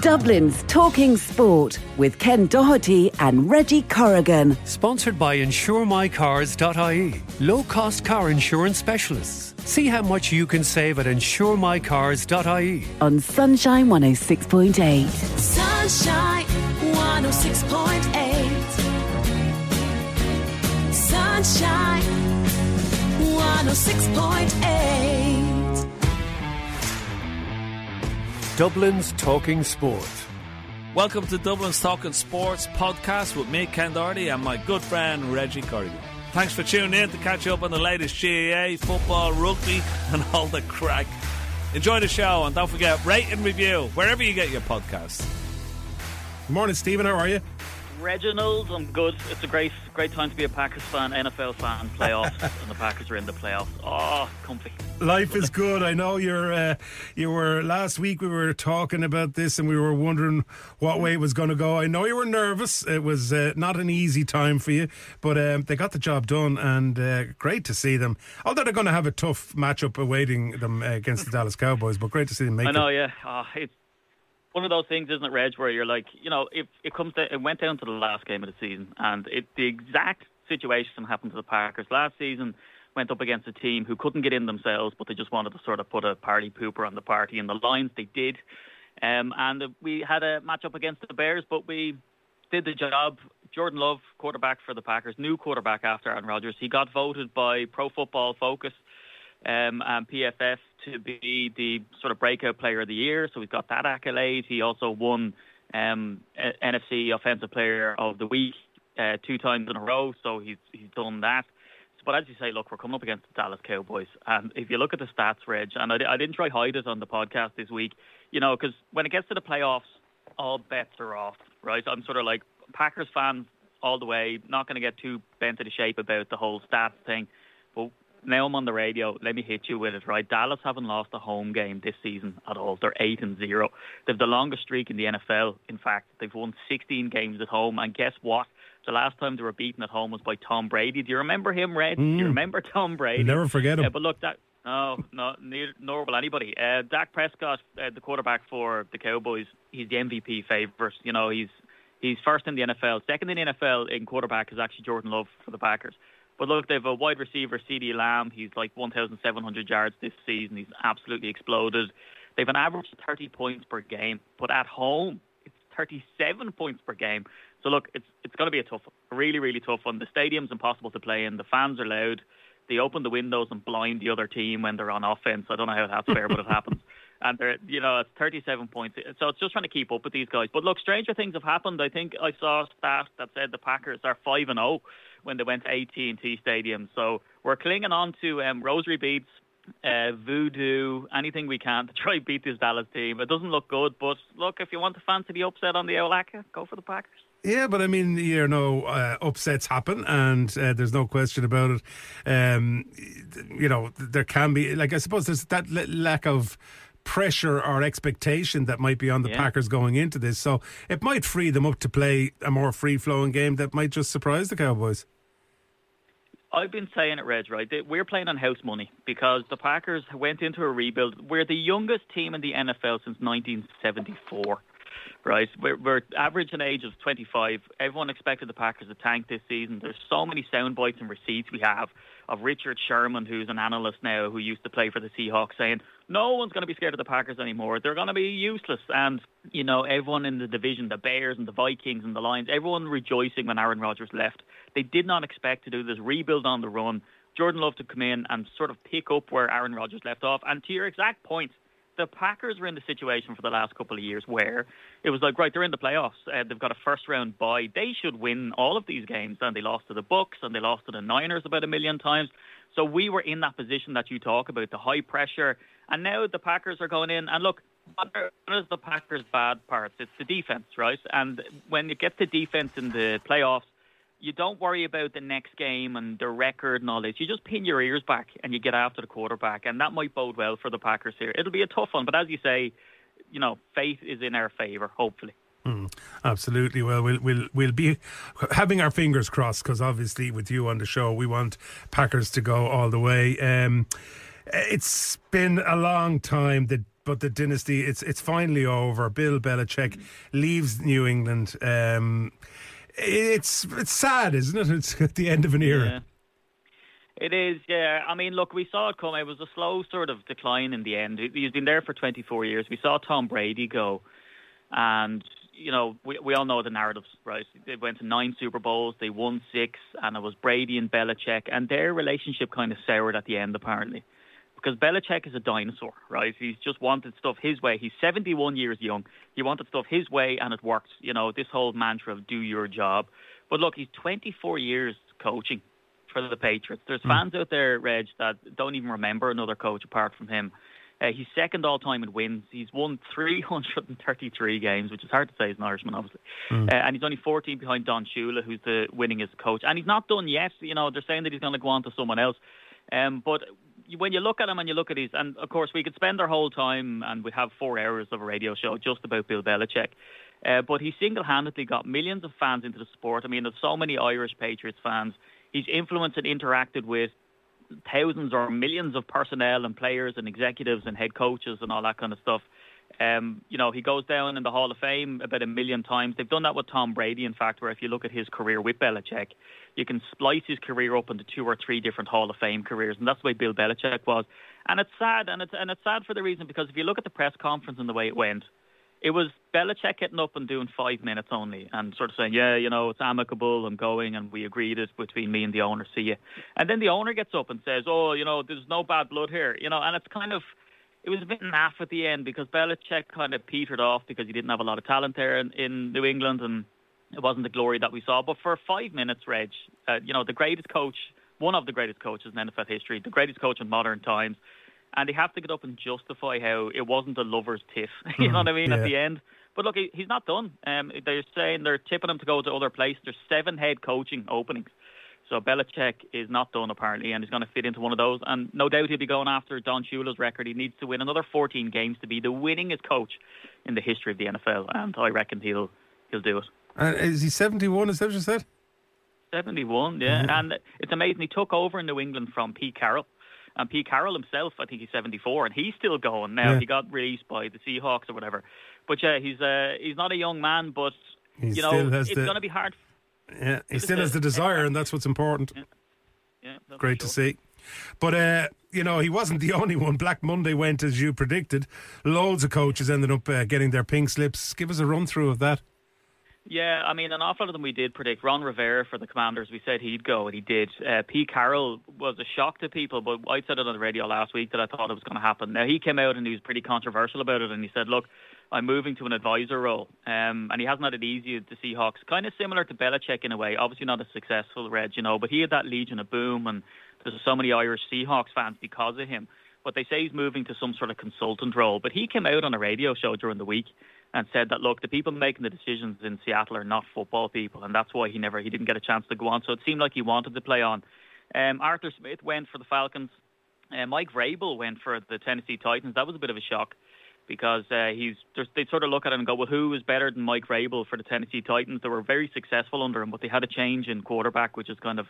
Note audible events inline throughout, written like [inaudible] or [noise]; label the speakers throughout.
Speaker 1: Dublin's Talking Sport with Ken Doherty and Reggie Corrigan.
Speaker 2: Sponsored by InsureMyCars.ie, low cost car insurance specialists. See how much you can save at InsureMyCars.ie.
Speaker 1: On Sunshine 106.8.
Speaker 3: Sunshine 106.8. Sunshine 106.8.
Speaker 2: Dublin's Talking Sport.
Speaker 4: Welcome to Dublin's Talking Sports podcast with me, Ken Doherty, and my good friend Reggie Corrigan. Thanks for tuning in to catch up on the latest GAA, football, rugby, [laughs] and all the crack. Enjoy the show and don't forget, rate and review wherever you get your podcasts.
Speaker 5: Good Morning, Stephen. How are you?
Speaker 6: Reginald, I'm good. It's a great, great time to be a Packers fan, NFL fan, playoffs, [laughs] and the Packers are in the playoffs. Oh, comfy.
Speaker 5: Life is good. I know you're. Uh, you were last week. We were talking about this, and we were wondering what way it was going to go. I know you were nervous. It was uh, not an easy time for you, but um, they got the job done, and uh, great to see them. Although they're going to have a tough matchup awaiting them uh, against the Dallas Cowboys, but great to see them make
Speaker 6: I know,
Speaker 5: it.
Speaker 6: yeah. Oh, it's one of those things, isn't it, Reg, where you're like, you know, if it comes to, it went down to the last game of the season, and it the exact situation happened to the Packers last season. Went up against a team who couldn't get in themselves, but they just wanted to sort of put a party pooper on the party in the lines. They did, um, and we had a matchup against the Bears, but we did the job. Jordan Love, quarterback for the Packers, new quarterback after Aaron Rodgers. He got voted by Pro Football Focus um, and PFF to be the sort of breakout player of the year. So he's got that accolade. He also won um, NFC Offensive Player of the Week uh, two times in a row. So he's he's done that. But as you say, look, we're coming up against the Dallas Cowboys, and if you look at the stats, Reg, and I, I didn't try hide it on the podcast this week, you know, because when it gets to the playoffs, all bets are off, right? I'm sort of like Packers fans all the way, not going to get too bent into shape about the whole stats thing, now I'm on the radio. Let me hit you with it, right? Dallas haven't lost a home game this season at all. They're eight and zero. They've the longest streak in the NFL. In fact, they've won 16 games at home. And guess what? The last time they were beaten at home was by Tom Brady. Do you remember him, Red? Do you remember Tom Brady?
Speaker 5: Never forget him.
Speaker 6: Yeah, but look, that no, no, neither, nor will anybody. Uh, Dak Prescott, uh, the quarterback for the Cowboys, he's the MVP favorite. You know, he's he's first in the NFL. Second in the NFL in quarterback is actually Jordan Love for the Packers. But look, they've a wide receiver, CeeDee Lamb. He's like 1,700 yards this season. He's absolutely exploded. They've an average of 30 points per game, but at home it's 37 points per game. So look, it's it's going to be a tough, one. a really really tough one. The stadium's impossible to play in. The fans are loud. They open the windows and blind the other team when they're on offense. I don't know how that's fair, but it happens. [laughs] And they're, you know, it's 37 points. So it's just trying to keep up with these guys. But look, stranger things have happened. I think I saw a stat that said the Packers are 5 and 0 when they went to AT&T Stadium. So we're clinging on to um, rosary beads, uh, voodoo, anything we can to try and beat this Dallas team. It doesn't look good, but look, if you want to fancy the upset on the Olaka, go for the Packers.
Speaker 5: Yeah, but I mean, you know, uh, upsets happen, and uh, there's no question about it. Um, you know, there can be, like, I suppose there's that l- lack of pressure or expectation that might be on the
Speaker 6: Yeah.
Speaker 5: Packers going into this. So it might free them up to play a more free flowing game that might just surprise the Cowboys.
Speaker 6: I've been saying it, Reg, right? that We're playing on house money because the Packers went into a rebuild. We're the youngest team in the NFL since 1974, right? We're, we're average an age of 25. Everyone expected the Packers to tank this season. There's so many sound bites and receipts we have of Richard Sherman, who's an analyst now, who used to play for the Seahawks, saying no one's going to be scared of the Packers anymore. They're going to be useless. And, you know, everyone in the division, the Bears and the Vikings and the Lions, everyone rejoicing when Aaron Rodgers left. They did not expect to do this rebuild on the run. Jordan Love to come in and sort of pick up where Aaron Rodgers left off. And to your exact point, the Packers were in the situation for the last couple of years where it was like, right, they're in the playoffs. Uh, they've got a first round bye. They should win all of these games. And they lost to the Bucs and they lost to the Niners about a million times. So we were in that position that you talk about, the high pressure. And now the Packers are going in. And look, what is the Packers' bad parts? It's the defense, right? And when it gets to defense in the playoffs, you don't worry about the next game and the record and all this. You just pin your ears back and you get after the quarterback, and that might bode well for the Packers here. It'll be a tough one, but as you say, you know, faith is in our favour, hopefully.
Speaker 5: Absolutely. Well, we'll we'll we'll be having our fingers crossed because obviously with you on the show, we want Packers to go all the way. Um, it's been a long time. that but the dynasty it's it's finally over. Bill Belichick leaves New England. Um, it's it's sad, isn't it? [laughs] It's at the end of an era.
Speaker 6: Yeah. It is, yeah. I mean, look, we saw it come. It was a slow sort of decline in the end. He's been there for 24 years. We saw Tom Brady go, and you know, we we all know the narratives, right? They went to nine Super Bowls, they won six, and it was Brady and Belichick, and their relationship kind of soured at the end, apparently, because Belichick is a dinosaur, right? He's just wanted stuff his way. He's 71 years young. He wanted stuff his way, and it worked. You know, this whole mantra of "do your job." But look, he's 24 years coaching for the Patriots. There's fans out there, Reg, that don't even remember another coach apart from him. Uh, he's second all time in wins. He's won 333 games, which is hard to say as an Irishman, obviously. Uh, and he's only 14 behind Don Shula, who's the winningest coach. And he's not done yet. You know, they're saying that he's going to go on to someone else. Um, but when you look at him and you look at his, and of course we could spend our whole time and we have four hours of a radio show just about Bill Belichick. Uh, but he single-handedly got millions of fans into the sport. I mean, there's so many Irish Patriots fans. He's influenced and interacted with thousands or millions of personnel and players and executives and head coaches and all that kind of stuff. Um, you know, he goes down in the Hall of Fame about a million times. They've done that with Tom Brady, in fact, where if you look at his career with Belichick, you can splice his career up into two or three different Hall of Fame careers, and that's the way Bill Belichick was. And it's sad, and it's and it's sad for the reason because if you look at the press conference and the way it went, it was Belichick getting up and doing five minutes only and sort of saying, yeah, you know, it's amicable, I'm going, and we agreed it between me and the owner, see you. And then the owner gets up and says, oh, you know, there's no bad blood here, you know, and it's kind of, it was a bit naff at the end because Belichick kind of petered off because he didn't have a lot of talent there in, in New England and it wasn't the glory that we saw. But for five minutes, Reg, uh, you know, the greatest coach, one of the greatest coaches in NFL history, the greatest coach in modern times, and they have to get up and justify how it wasn't a lover's tiff. [laughs] you know what I mean?
Speaker 5: yeah.
Speaker 6: At the end. But look, he, he's not done. Um, they're saying they're tipping him to go to other places. There's seven head coaching openings. So Belichick is not done apparently, and he's going to fit into one of those. And no doubt he'll be going after Don Shula's record. He needs to win another 14 games to be the winningest coach in the history of the NFL, and I reckon he'll he'll do it.
Speaker 5: Uh, is he 71? Is that what you said?
Speaker 6: 71, yeah. And it's amazing. He took over in New England from Pete Carroll. And Pete Carroll himself, I think he's 74, and he's still going now.
Speaker 5: Yeah.
Speaker 6: He got released by the Seahawks or whatever. But yeah, he's uh, he's not a young man, but
Speaker 5: He
Speaker 6: you know it's going to be hard.
Speaker 5: Yeah, he still has the desire, and that's what's important.
Speaker 6: Yeah, that's
Speaker 5: Great
Speaker 6: for
Speaker 5: to see. But, uh, you know, he wasn't the [laughs] only one. Black Monday went as you predicted. Loads of coaches ended up uh, getting their pink slips. Give us a run through of that.
Speaker 6: Yeah, I mean, an awful lot of them we did predict. Ron Rivera for the Commanders, we said he'd go, and he did. Uh, Pete Carroll was a shock to people, but I said it on the radio last week that I thought it was going to happen. Now, he came out and he was pretty controversial about it, and he said, look, I'm moving to an advisor role. Um, and he hasn't had it easy at the Seahawks. Kind of similar to Belichick in a way. Obviously not as successful, Reg, you know, but he had that Legion of Boom, and there's so many Irish Seahawks fans because of him. But they say he's moving to some sort of consultant role. But he came out on a radio show during the week and said that look, the people making the decisions in Seattle are not football people, and that's why he never he didn't get a chance to go on. So it seemed like he wanted to play on. Um, Arthur Smith went for the Falcons. Uh, Mike Vrabel went for the Tennessee Titans. That was a bit of a shock because uh, he's they sort of look at it and go, well, who is better than Mike Vrabel for the Tennessee Titans? They were very successful under him, but they had a change in quarterback, which is kind of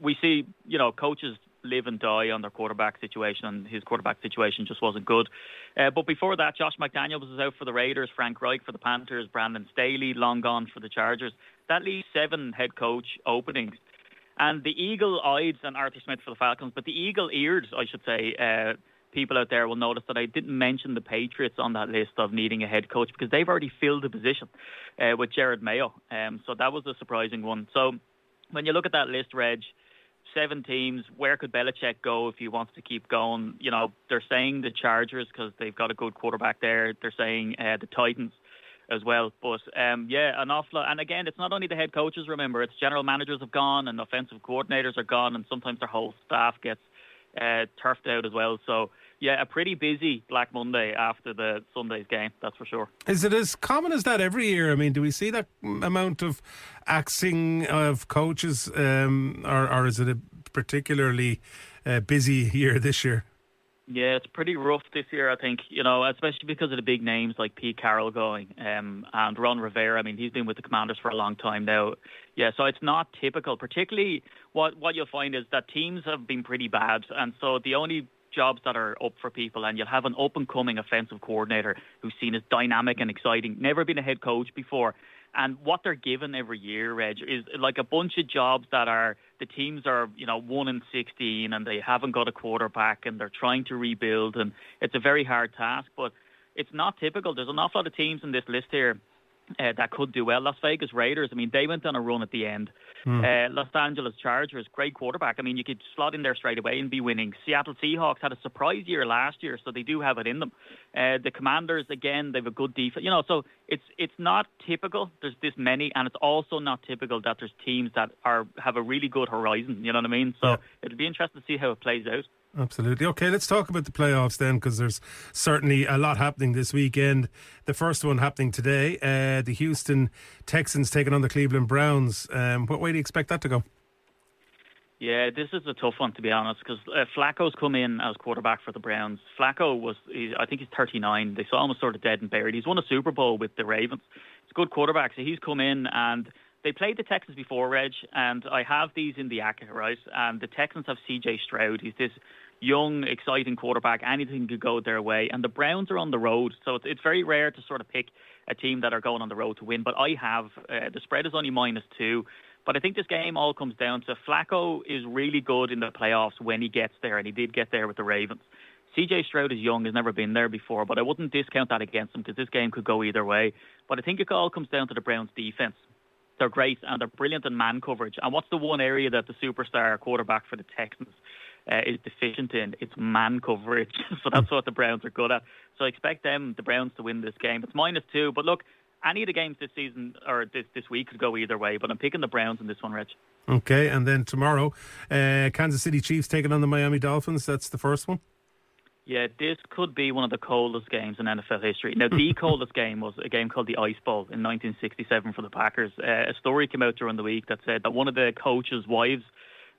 Speaker 6: we see, you know, coaches live and die on their quarterback situation, and his quarterback situation just wasn't good. Uh, but before that, Josh McDaniels was out for the Raiders, Frank Reich for the Panthers, Brandon Staley long gone for the Chargers. That leaves seven head coach openings. And the eagle-eyed and Arthur Smith for the Falcons, but the eagle-eared, I should say, uh, people out there will notice that I didn't mention the Patriots on that list of needing a head coach because they've already filled the position uh, with Jerod Mayo. Um, so that was a surprising one. So when you look at that list, Reg, seven teams. Where could Belichick go if he wants to keep going? You know, they're saying the Chargers because they've got a good quarterback there. They're saying uh, the Titans as well. But um, yeah, an awful lot. And again, it's not only the head coaches. Remember, it's general managers have gone and offensive coordinators are gone, and sometimes their whole staff gets uh, turfed out as well. So yeah, a pretty busy Black Monday after the Sunday's game. That's for sure.
Speaker 5: Is it as common as that every year? I mean, do we see that amount of axing of coaches, um, or, or is it a particularly uh, busy year this year?
Speaker 6: Yeah, it's pretty rough this year, I think, you know, especially because of the big names like Pete Carroll going um, and Ron Rivera. I mean, he's been with the Commanders for a long time now. Yeah, so it's not typical. Particularly, what, what you'll find is that teams have been pretty bad. And so the only jobs that are up for people, and you'll have an up and coming offensive coordinator who's seen as dynamic and exciting, never been a head coach before. And what they're given every year, Reg, is like a bunch of jobs that are the teams are, you know, one in sixteen, and they haven't got a quarterback, and they're trying to rebuild, and it's a very hard task. But it's not typical. There's an awful lot of teams in this list here uh, that could do well. Las Vegas Raiders, I mean, they went on a run at the end. Uh, Los Angeles Chargers, great quarterback. I mean, you could slot in there straight away and be winning. Seattle Seahawks had a surprise year last year, so they do have it in them. Uh, the Commanders, again, they have a good defense. You know, so it's it's not typical. There's this many, and it's also not typical that there's teams that are have a really good horizon. You know what I mean? So
Speaker 5: Yeah.
Speaker 6: it'll be interesting to see how it plays out.
Speaker 5: Absolutely. Okay, let's talk about the playoffs then, because there's certainly a lot happening this weekend. The first one happening today, uh, the Houston Texans taking on the Cleveland Browns. Um, what way do you expect that to go?
Speaker 6: Yeah, this is a tough one to be honest, because uh, Flacco's come in as quarterback for the Browns. Flacco was, he, I think he's 39. They saw him as sort of dead and buried. He's won a Super Bowl with the Ravens. He's a good quarterback, so he's come in and they played the Texans before, Reg, and I have these in the acca, right? And the Texans have C.J. Stroud. He's this young, exciting quarterback. Anything could go their way, and the Browns are on the road, so it's, it's very rare to sort of pick a team that are going on the road to win. But I have uh, the spread is only minus two. But I think this game all comes down to Flacco is really good in the playoffs when he gets there, and he did get there with the Ravens. CJ Stroud is young, has never been there before, but I wouldn't discount that against him because this game could go either way. But I think it all comes down to the Browns' defense. They're great and they're brilliant in man coverage. And what's the one area that the superstar quarterback for the Texans uh, is deficient in? It's man coverage. [laughs] so that's what the Browns are good at. So I expect them, the Browns, to win this game. It's minus two, but look, any of the games this season or this this week could go either way. But I'm picking the Browns in this one, Rich.
Speaker 5: Okay, and then tomorrow, uh, Kansas City Chiefs taking on the Miami Dolphins. That's the first one.
Speaker 6: Yeah, this could be one of the coldest games in NFL history. Now, the [laughs] coldest game was a game called the Ice Bowl in 1967 for the Packers. Uh, a story came out during the week that said that one of the coaches' wives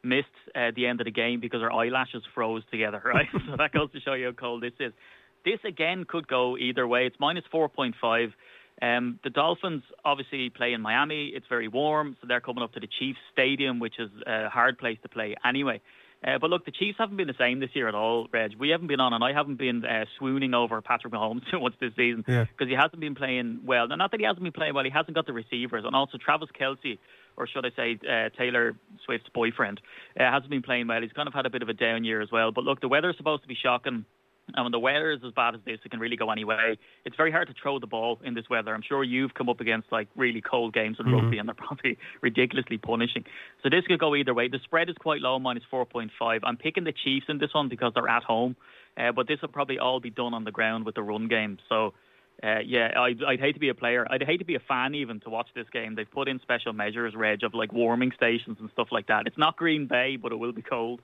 Speaker 6: missed uh, the end of the game because her eyelashes froze together, [laughs] right? so that goes to show you how cold this is. This, again, could go either way. It's minus 4.5. Um, the Dolphins obviously play in Miami. It's very warm, so they're coming up to the Chiefs Stadium, which is a hard place to play anyway. Uh, but look, the Chiefs haven't been the same this year at all, Reg. We haven't been on, and I haven't been uh, swooning over Patrick Mahomes [laughs] too much this season
Speaker 5: Yeah.
Speaker 6: because he hasn't been playing well. Now, not that he hasn't been playing well, he hasn't got the receivers, and also Travis Kelce, or should I say uh, Taylor Swift's boyfriend, uh, hasn't been playing well. He's kind of had a bit of a down year as well. But look, the weather's supposed to be shocking. And when the weather is as bad as this, it can really go any way. It's very hard to throw the ball in this weather. I'm sure you've come up against like really cold games in rugby, and they're [laughs] probably ridiculously punishing. So this could go either way. The spread is quite low, minus 4.5. I'm picking the Chiefs in this one because they're at home, uh, but this will probably all be done on the ground with the run game. So. Uh, yeah, I'd, I'd hate to be a player. I'd hate to be a fan even to watch this game. They've put in special measures, Reg, of like warming stations and stuff like that. It's not Green Bay, but it will be cold.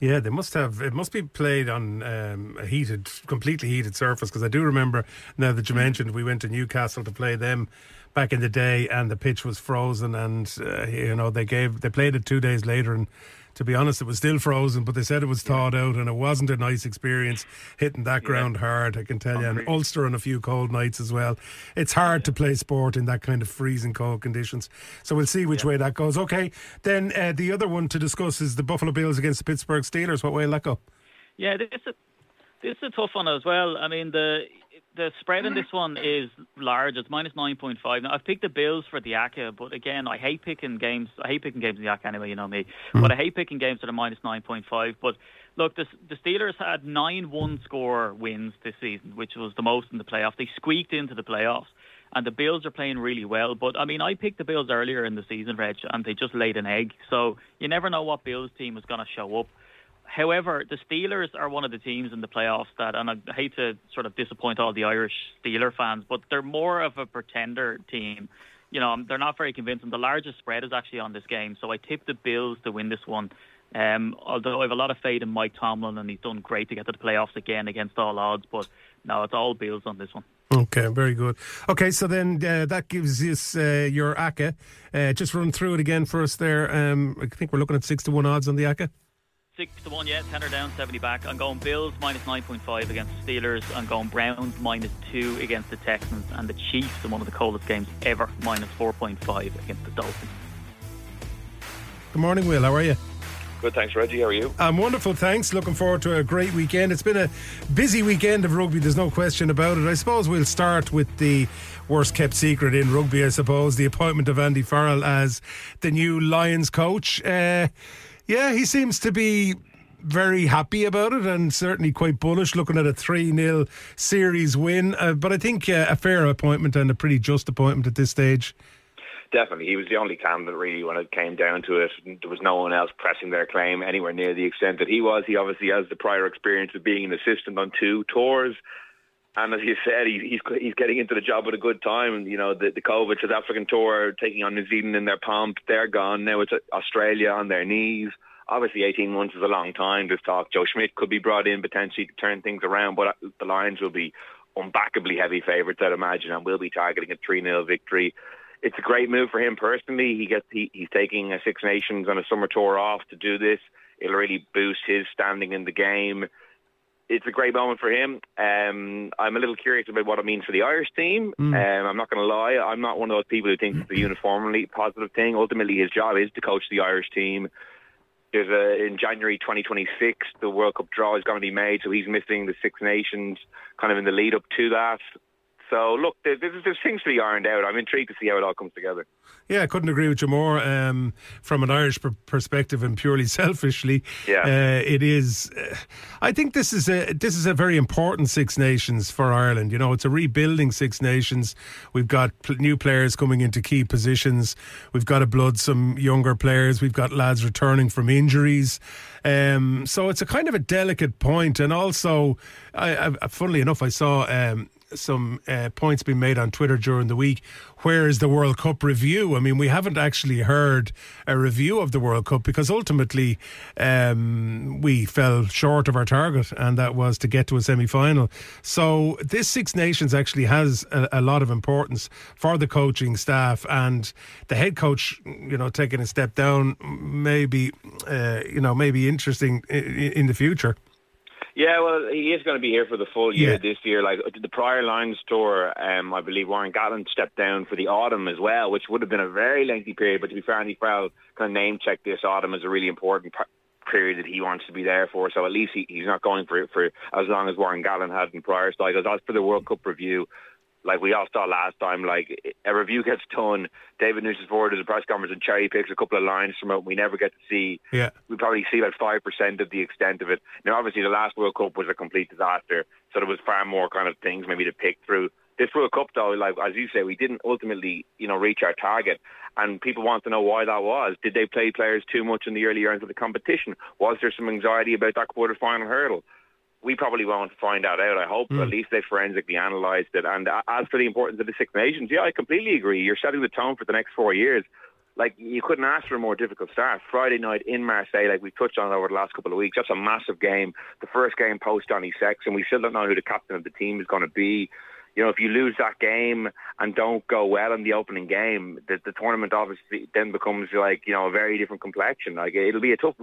Speaker 5: Yeah, they must have. It must be played on um, a heated, completely heated surface. Because I do remember now that you mentioned we went to Newcastle to play them back in the day, and the pitch was frozen, and uh, you know they gave they played it two days later, and to be honest, it was still frozen, but they said it was thawed out, and it wasn't a nice experience hitting that ground hard. I can tell you, and Ulster on a few cold nights as well. It's hard to play sport in that kind of freezing cold conditions. So we'll see which way that goes. Okay, then uh, the other one to discuss is the Buffalo Bills against the Pittsburgh Steelers. What way will that go?
Speaker 6: Yeah, this is a, this is a tough one as well. I mean the the spread in mm-hmm. this one is large. It's minus nine point five. Now I've picked the Bills for the acca, but again I hate picking games. I hate picking games in the acca anyway. You know me, mm-hmm. but I hate picking games that are minus nine point five. But look, the the Steelers had nine one score wins this season, which was the most in the playoffs. They squeaked into the playoffs. And the Bills are playing really well, but I mean, I picked the Bills earlier in the season, Reg, and they just laid an egg. So you never know what Bills team is going to show up. However, the Steelers are one of the teams in the playoffs that, and I hate to sort of disappoint all the Irish Steeler fans, but they're more of a pretender team. You know, they're not very convincing. The largest spread is actually on this game, so I tip the Bills to win this one. Um, although I have a lot of faith in Mike Tomlin, and he's done great to get to the playoffs again against all odds, but no, it's all Bills on this one.
Speaker 5: Okay, very good. Okay, so then uh, that gives us uh, your acca. Uh, just run through it again for us there. Um, I think we're looking at six to one odds on the acca.
Speaker 6: Six to one, yeah, tenner down, seventy back. I'm going Bills minus nine point five against the Steelers. I'm going Browns minus two against the Texans, and the Chiefs in one of the coldest games ever, minus four point five against the Dolphins.
Speaker 5: Good morning, Will. How are you?
Speaker 7: Good, thanks, Reggie. How are you?
Speaker 5: I'm wonderful, thanks. Looking forward to a great weekend. It's been a busy weekend of rugby, there's no question about it. I suppose we'll start with the worst kept secret in rugby, I suppose, the appointment of Andy Farrell as the new Lions coach. Uh, yeah, he seems to be very happy about it and certainly quite bullish looking at a 3 0 series win. Uh, but I think uh, a fair appointment and a pretty just appointment at this stage.
Speaker 7: Definitely. He was the only candidate, really, when it came down to it. There was no one else pressing their claim anywhere near the extent that he was. He obviously has the prior experience of being an assistant on two tours. And as you said, he, he's he's getting into the job at a good time. You know, the, the COVID South African tour, taking on New Zealand in their pomp, they're gone. Now it's uh, Australia on their knees. Obviously, 18 months is a long time. There's talk Joe Schmidt could be brought in potentially to turn things around, but uh, the Lions will be unbackably heavy favourites, I'd imagine, and will be targeting a 3 0 victory it's a great move for him personally. He gets he, he's taking a Six Nations on a summer tour off to do this. It'll really boost his standing in the game. It's a great moment for him. Um, I'm a little curious about what it means for the Irish team. Mm. Um, I'm not going to lie. I'm not one of those people who thinks it's a uniformly positive thing. Ultimately, his job is to coach the Irish team. There's a in January 2026, the World Cup draw is going to be made, so he's missing the Six Nations kind of in the lead up to that. So look, there's, there's things to be ironed out. I'm intrigued to see how it all comes together.
Speaker 5: Yeah, I couldn't agree with you more. Um, from an Irish perspective and purely [laughs] selfishly,
Speaker 7: yeah,
Speaker 5: uh, it is. Uh, I think this is a this is a very important Six Nations for Ireland. You know, it's a rebuilding Six Nations. We've got pl- new players coming into key positions. We've got to blood some younger players. We've got lads returning from injuries. Um, so it's a kind of a delicate point, and also, I, I, funnily enough, I saw um, some uh, points being made on Twitter during the week. Where is the World Cup review? I mean, we haven't actually heard a review of the World Cup because ultimately um, we fell short of our target, and that was to get to a semi final. So, this Six Nations actually has a, a, lot of importance for the coaching staff and the head coach, you know, taking a step down, maybe, uh, you know, maybe interesting in, in the future.
Speaker 7: Yeah, well, he is going to be here for the full year yeah. this year. Like the prior Lions tour, um, I believe Warren Gatland stepped down for the autumn as well, which would have been a very lengthy period. But to be fair, Andy Farrell kind of name checked this autumn as a really important period that he wants to be there for. So at least he, he's not going for it for as long as Warren Gatland had in prior cycles. As for the World Cup review, like we all saw last time, like a review gets done. David Nunes forward to a press conference and cherry picks a couple of lines from it. We never get to see.
Speaker 5: Yeah.
Speaker 7: We probably see about five percent of the extent of it. Now, obviously, the last World Cup was a complete disaster, so there was far more kind of things maybe to pick through. This World Cup, though, like as you say, we didn't ultimately, you know, reach our target, and people want to know why that was. Did they play players too much in the early rounds of the competition? Was there some anxiety about that quarter final hurdle? We probably won't find that out. I hope mm. at least they forensically analysed it. And as for the importance of the Six Nations, yeah, I completely agree. You're setting the tone for the next four years. Like you couldn't ask for a more difficult start. Friday night in Marseille, like we've touched on over the last couple of weeks, that's a massive game. The first game post Johnny Sexton. We still don't know who the captain of the team is going to be. You know, if you lose that game and don't go well in the opening game, the, the tournament obviously then becomes like you know a very different complexion. Like it'll be a tough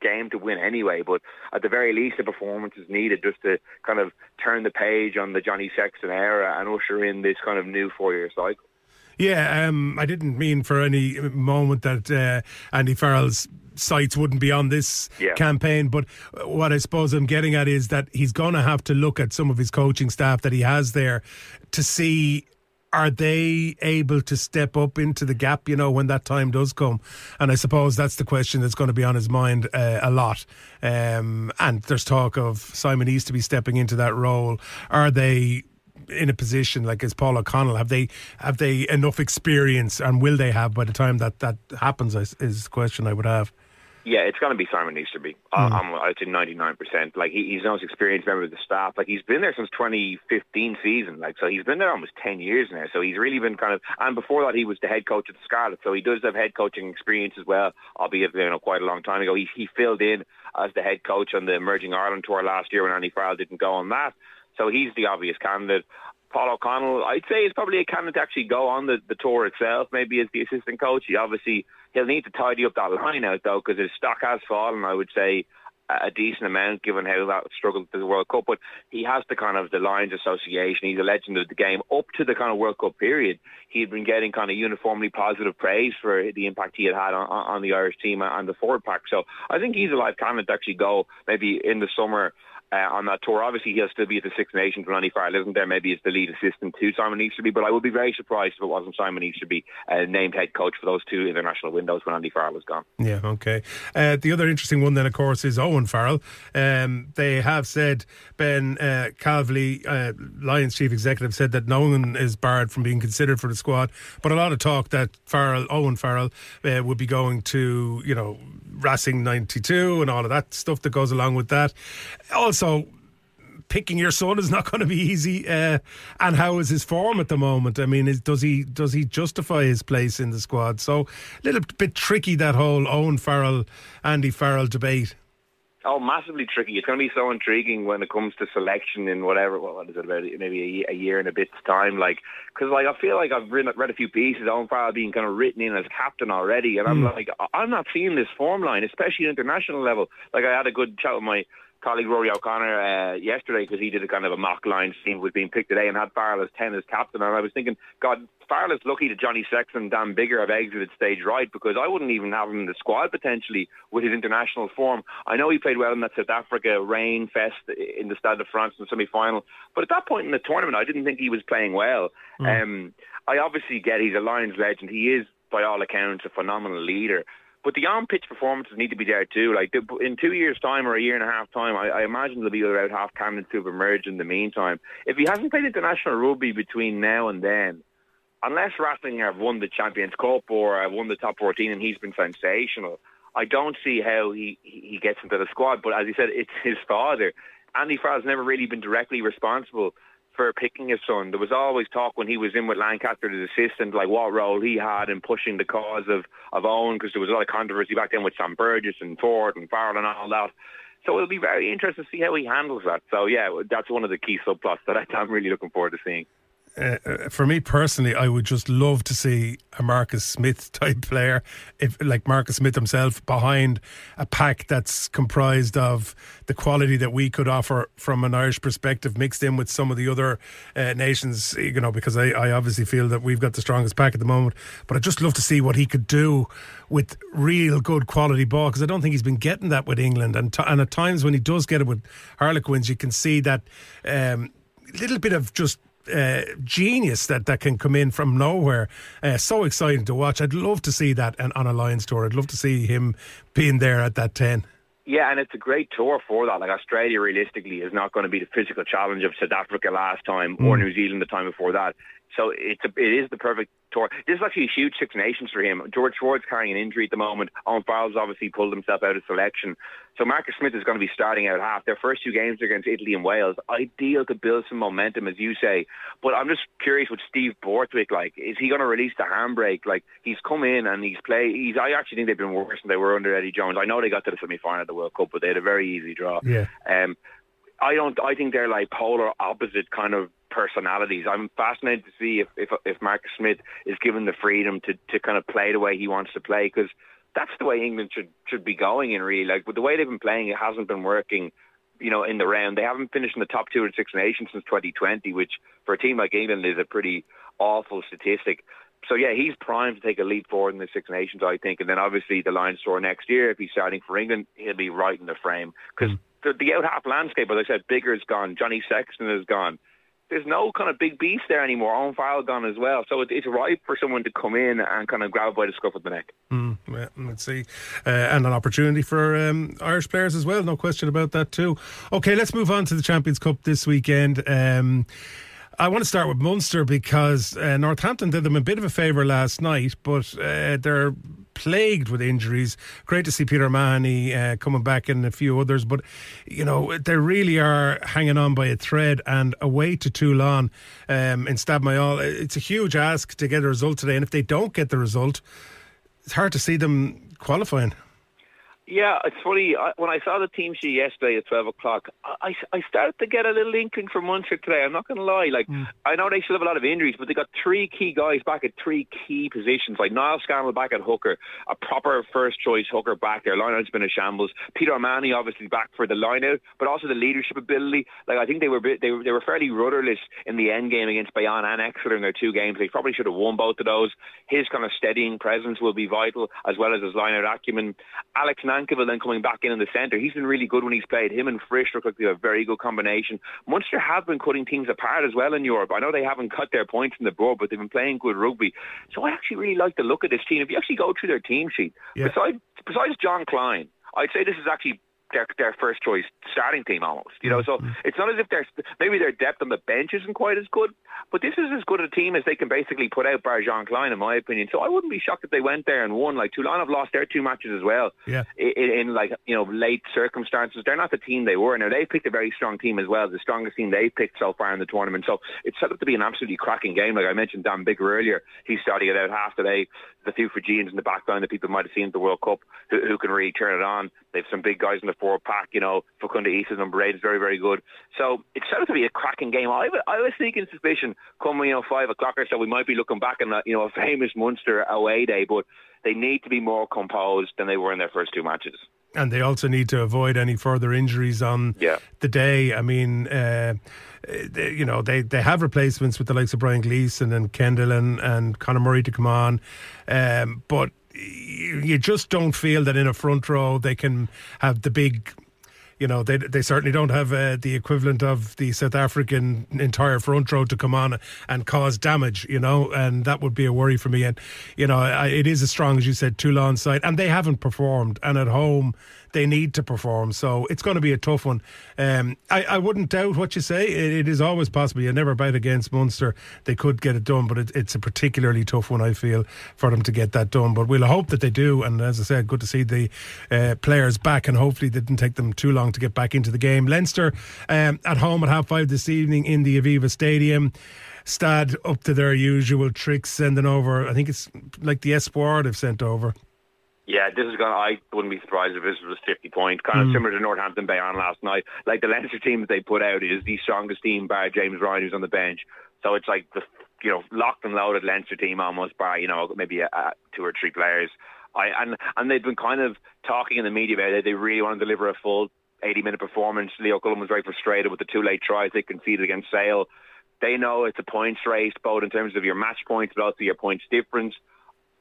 Speaker 7: game to win anyway. But at the very least, a performance is needed just to kind of turn the page on the Johnny Sexton era and usher in this kind of new four-year cycle.
Speaker 5: Yeah, um, I didn't mean for any moment that uh, Andy Farrell's sights wouldn't be on this
Speaker 7: yeah.
Speaker 5: campaign. But what I suppose I'm getting at is that he's going to have to look at some of his coaching staff that he has there to see are they able to step up into the gap, you know, when that time does come? And I suppose that's the question that's going to be on his mind uh, a lot. Um, and there's talk of Simon Easterby stepping into that role. Are they in a position like as Paul O'Connell? Have they have they enough experience, and will they have by the time that that happens? Is, is the question I would have.
Speaker 7: Yeah, it's going to be Simon Easterby. Mm. I'm, I'd say 99%. Like, he, he's the most experienced member of the staff. Like, he's been there since 2015 season. Like, so he's been there almost 10 years now. So he's really been kind of, and before that, he was the head coach of the Scarlet. So he does have head coaching experience as well, albeit, you know, quite a long time ago. He, he filled in as the head coach on the Emerging Ireland Tour last year when Andy Farrell didn't go on that. So he's the obvious candidate. Paul O'Connell, I'd say, is probably a candidate to actually go on the, the tour itself, maybe as the assistant coach. He obviously he'll need to tidy up that line out though, because his stock has fallen. I would say a decent amount given how that struggled to the World Cup. But he has the kind of the Lions Association. He's a legend of the game. Up to the kind of World Cup period, he had been getting kind of uniformly positive praise for the impact he had had on, on the Irish team and the forward pack. So I think he's a live candidate to actually go maybe in the summer uh, on that tour. Obviously, he'll still be at the Six Nations when Andy Farrell isn't there. Maybe as the lead assistant to Simon Easterby, but I would be very surprised if it wasn't Simon Easterby uh, named head coach for those two international windows when Andy Farrell is gone.
Speaker 5: Yeah, okay. Uh, the other interesting one then, of course, is Owen Farrell. Um, they have said, Ben uh, Calveley, uh, Lions chief executive, said that no one is barred from being considered for the squad, but a lot of talk that Farrell, Owen Farrell, uh, would be going to, you know, Racing 92 and all of that stuff that goes along with that. Also, picking your son is not going to be easy. Uh, and how is his form at the moment? I mean, is, does he does he justify his place in the squad? So a little bit tricky that whole Owen Farrell, Andy Farrell debate.
Speaker 7: Oh, massively tricky. It's going to be so intriguing when it comes to selection in whatever, what is it, about maybe a, year and a bit's time. Like, because like I feel like I've read, read a few pieces, Owen Farrell being kind of written in as captain already, and I'm mm. like, I'm not seeing this form line, especially at international level. Like, I had a good chat with my colleague Rory O'Connor uh, yesterday because he did a kind of a mock line team was being picked today and had Farrell as 10 as captain. And I was thinking, God, Farrell is lucky that Johnny Sexton and Dan Biggar have exited stage right because I wouldn't even have him in the squad potentially with his international form. I know he played well in that South Africa rain fest in the Stade de France in the semi final, but at that point in the tournament, I didn't think he was playing well. Mm. Um, I obviously get he's a Lions legend. He is, by all accounts, a phenomenal leader. But the on-pitch performances need to be there too. Like in two years' time or a year and a half time, I, I imagine there'll be about half candidates who have emerged in the meantime. If he hasn't played international rugby between now and then, unless Racing have won the Champions Cup or have won the top 14 and he's been sensational, I don't see how he, he gets into the squad. But as he said, it's his father. Andy Farrell's never really been directly responsible for picking his son. There was always talk when he was in with Lancaster as assistant, like what role he had in pushing the cause of, of Owen, because there was a lot of controversy back then with Sam Burgess and Ford and Farrell and all that. So it'll be very interesting to see how he handles that. So yeah, that's one of the key subplots that [laughs] I'm really looking forward to seeing.
Speaker 5: Uh, uh, for me personally, I would just love to see a Marcus Smith [laughs] type player, if like Marcus Smith himself, behind a pack that's comprised of the quality that we could offer from an Irish perspective, mixed in with some of the other uh, nations. You know, because I, I obviously feel that we've got the strongest pack at the moment, but I'd just love to see what he could do with real good quality ball because I don't think he's been getting that with England, and t- and at times when he does get it with Harlequins, you can see that. Um, little bit of just uh, genius that, that can come in from nowhere. Uh, so exciting to watch. I'd love to see that on a Lions tour. I'd love to see him being there at that 10.
Speaker 7: Yeah, and it's a great tour for that. Like Australia, realistically, is not going to be the physical challenge of South Africa last time mm. or New Zealand the time before that. So it's a, it is the perfect tour. This is actually a huge Six Nations for him. George Ford's carrying an injury at the moment. Owen Farrell's obviously pulled himself out of selection. So Marcus Smith is going to be starting out half. Their first two games are against Italy and Wales. Ideal to build some momentum, as you say. But I'm just curious with Steve Borthwick, like, is he going to release the handbrake? Like, he's come in and he's played. He's. I actually think they've been worse than they were under Eddie Jones. I know they got to the semi-final of the World Cup, but they had a very easy draw.
Speaker 5: Yeah.
Speaker 7: Um, I don't. I think they're like polar opposite kind of personalities. I'm fascinated to see if if, if Marcus Smith is given the freedom to to kind of play the way he wants to play because that's the way England should should be going in really. Like with the way they've been playing, it hasn't been working. You know, in the round, they haven't finished in the top two of Six Nations since 2020, which for a team like England is a pretty awful statistic. So yeah, he's primed to take a leap forward in the Six Nations, I think. And then obviously the Lions tour next year, if he's starting for England, he'll be right in the frame because mm. the, the out half landscape, as I said, Biggar's gone, Johnny Sexton is gone there's no kind of big beast there anymore. Owen Farrell gone as well, so it, it's ripe for someone to come in and kind of grab by the scruff of the neck.
Speaker 5: Mm, yeah, let's see, uh, and an opportunity for um, Irish players as well. No question about that too. Okay, let's move on to the Champions Cup this weekend. Um, I want to start with Munster because uh, Northampton did them a bit of a favour last night, but uh, they're plagued with injuries. Great to see Peter Mahony uh, coming back and a few others, but you know they really are hanging on by a thread. And away to Toulon um, in Mayol, it's a huge ask to get a result today. And if they don't get the result, it's hard to see them qualifying.
Speaker 7: Yeah, it's funny. I, when I saw the team sheet yesterday at 12 o'clock, I, I started to get a little inkling for Munster today. I'm not going to lie. Like,
Speaker 5: Hmm.
Speaker 7: I know they still have a lot of injuries, but they got three key guys back at three key positions. Like Niall Scannell back at hooker, a proper first choice hooker back there. Lineout's been a shambles. Peter O'Mahony obviously back for the lineout, but also the leadership ability. Like, I think they were they were they were fairly rudderless in the end game against Bayonne and Exeter in their two games. They probably should have won both of those. His kind of steadying presence will be vital, as well as his lineout acumen. Alex Nankivell then coming back in in the centre. He's been really good when he's played. Him and Frisch look like they have a very good combination. Munster have been cutting teams apart as well in Europe. I know they haven't cut their points in the board, but they've been playing good rugby. So I actually really like the look of this team. If you actually go through their team sheet,
Speaker 5: Yeah.
Speaker 7: besides besides John Kleyn, I'd say this is actually their their first choice starting team almost. You know, so mm-hmm. it's not as if their maybe their depth on the bench isn't quite as good, but this is as good a team as they can basically put out bar Jean Kleyn, in my opinion. So I wouldn't be shocked if they went there and won. Like Toulon have lost their two matches as well.
Speaker 5: Yeah.
Speaker 7: In, in like you know late circumstances, they're not the team they were. Now they picked a very strong team as well, the strongest team they picked so far in the tournament. So it's set up to be an absolutely cracking game. Like I mentioned, Dan Biggar earlier, he's starting it out half today. The few Fijians in the background that people might have seen at the World Cup who, who can really turn it on. They've some big guys in the forward pack. You know, Facundo Isa number eight is very very good. So it's set to be a cracking game. I, I was thinking suspicion come you know five o'clock or so we might be looking back on you know a famous Munster away day, but they need to be more composed than they were in their first two matches.
Speaker 5: and they also need to avoid any further injuries on
Speaker 7: Yeah.
Speaker 5: the day. I mean, uh, they, you know, they, they have replacements with the likes of Brian Gleeson and Kendall and, and Conor Murray to come on, um, but you just don't feel that in a front row they can have the big. You know, they they certainly don't have uh, the equivalent of the South African entire front row to come on and cause damage. You know, and that would be a worry for me. And you know, I, it is as strong as you said, Toulon side, and they haven't performed. And at home, they need to perform. So it's going to be a tough one. Um, I, I wouldn't doubt what you say. It, it is always possible. You never bet against Munster. They could get it done, but it, it's a particularly tough one, I feel, for them to get that done. But we'll hope that they do. And as I said, good to see the uh, players back, and hopefully it didn't take them too long to get back into the game. Leinster um, at home at half five this evening in the Aviva Stadium. Stade up to their usual tricks, sending over. I think it's like the Espoir they've sent over.
Speaker 7: Yeah, this is going. to I wouldn't be surprised if this was 50 points, kind of hmm. similar to Northampton Bayonne last night. Like the Leinster team that they put out is the strongest team, bar James Ryan, who's on the bench. So it's like the you know locked and loaded Leinster team almost, bar you know maybe a, a two or three players. I and and they've been kind of talking in the media about it. They really want to deliver a full 80 minute performance. Leo Cullen was very frustrated with the two late tries they conceded against Sale. They know it's a points race, both in terms of your match points, but also your points difference.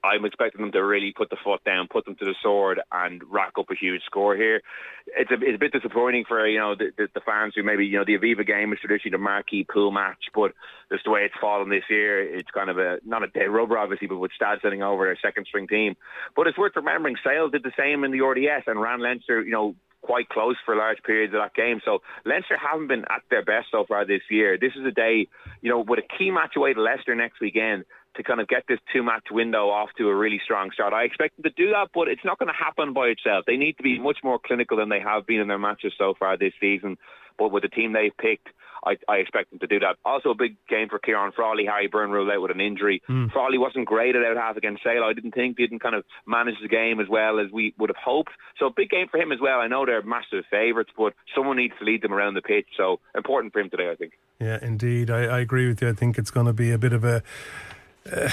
Speaker 7: I'm expecting them to really put the foot down, put them to the sword, and rack up a huge score here. It's a, it's a bit disappointing for you know the, the, the fans who maybe you know the Aviva game is traditionally the marquee pool match, but just the way it's fallen this year, it's kind of a not a dead rubber obviously, but with Stade sitting over their second string team. But it's worth remembering Sale did the same in the RDS and ran Leinster, you know, quite close for large periods of that game. So Leinster haven't been at their best so far this year. This is a day, you know, with a key match away to Leicester next weekend to kind of get this two match window off to a really strong start. I expect them to do that, but it's not going to happen by itself. They need to be much more clinical than they have been in their matches so far this season. But with the team they've picked, I, I expect them to do that. Also, a big game for Ciarán Frawley. Harry Byrne ruled out with an injury. Hmm. Frawley wasn't great at out half against Sale. I didn't think they didn't kind of manage the game as well as we would have hoped. So a big game for him as well. I know they're massive favourites, but someone needs to lead them around the pitch. So important for him today, I think.
Speaker 5: Yeah, indeed. I, I agree with you. I think it's going to be a bit of a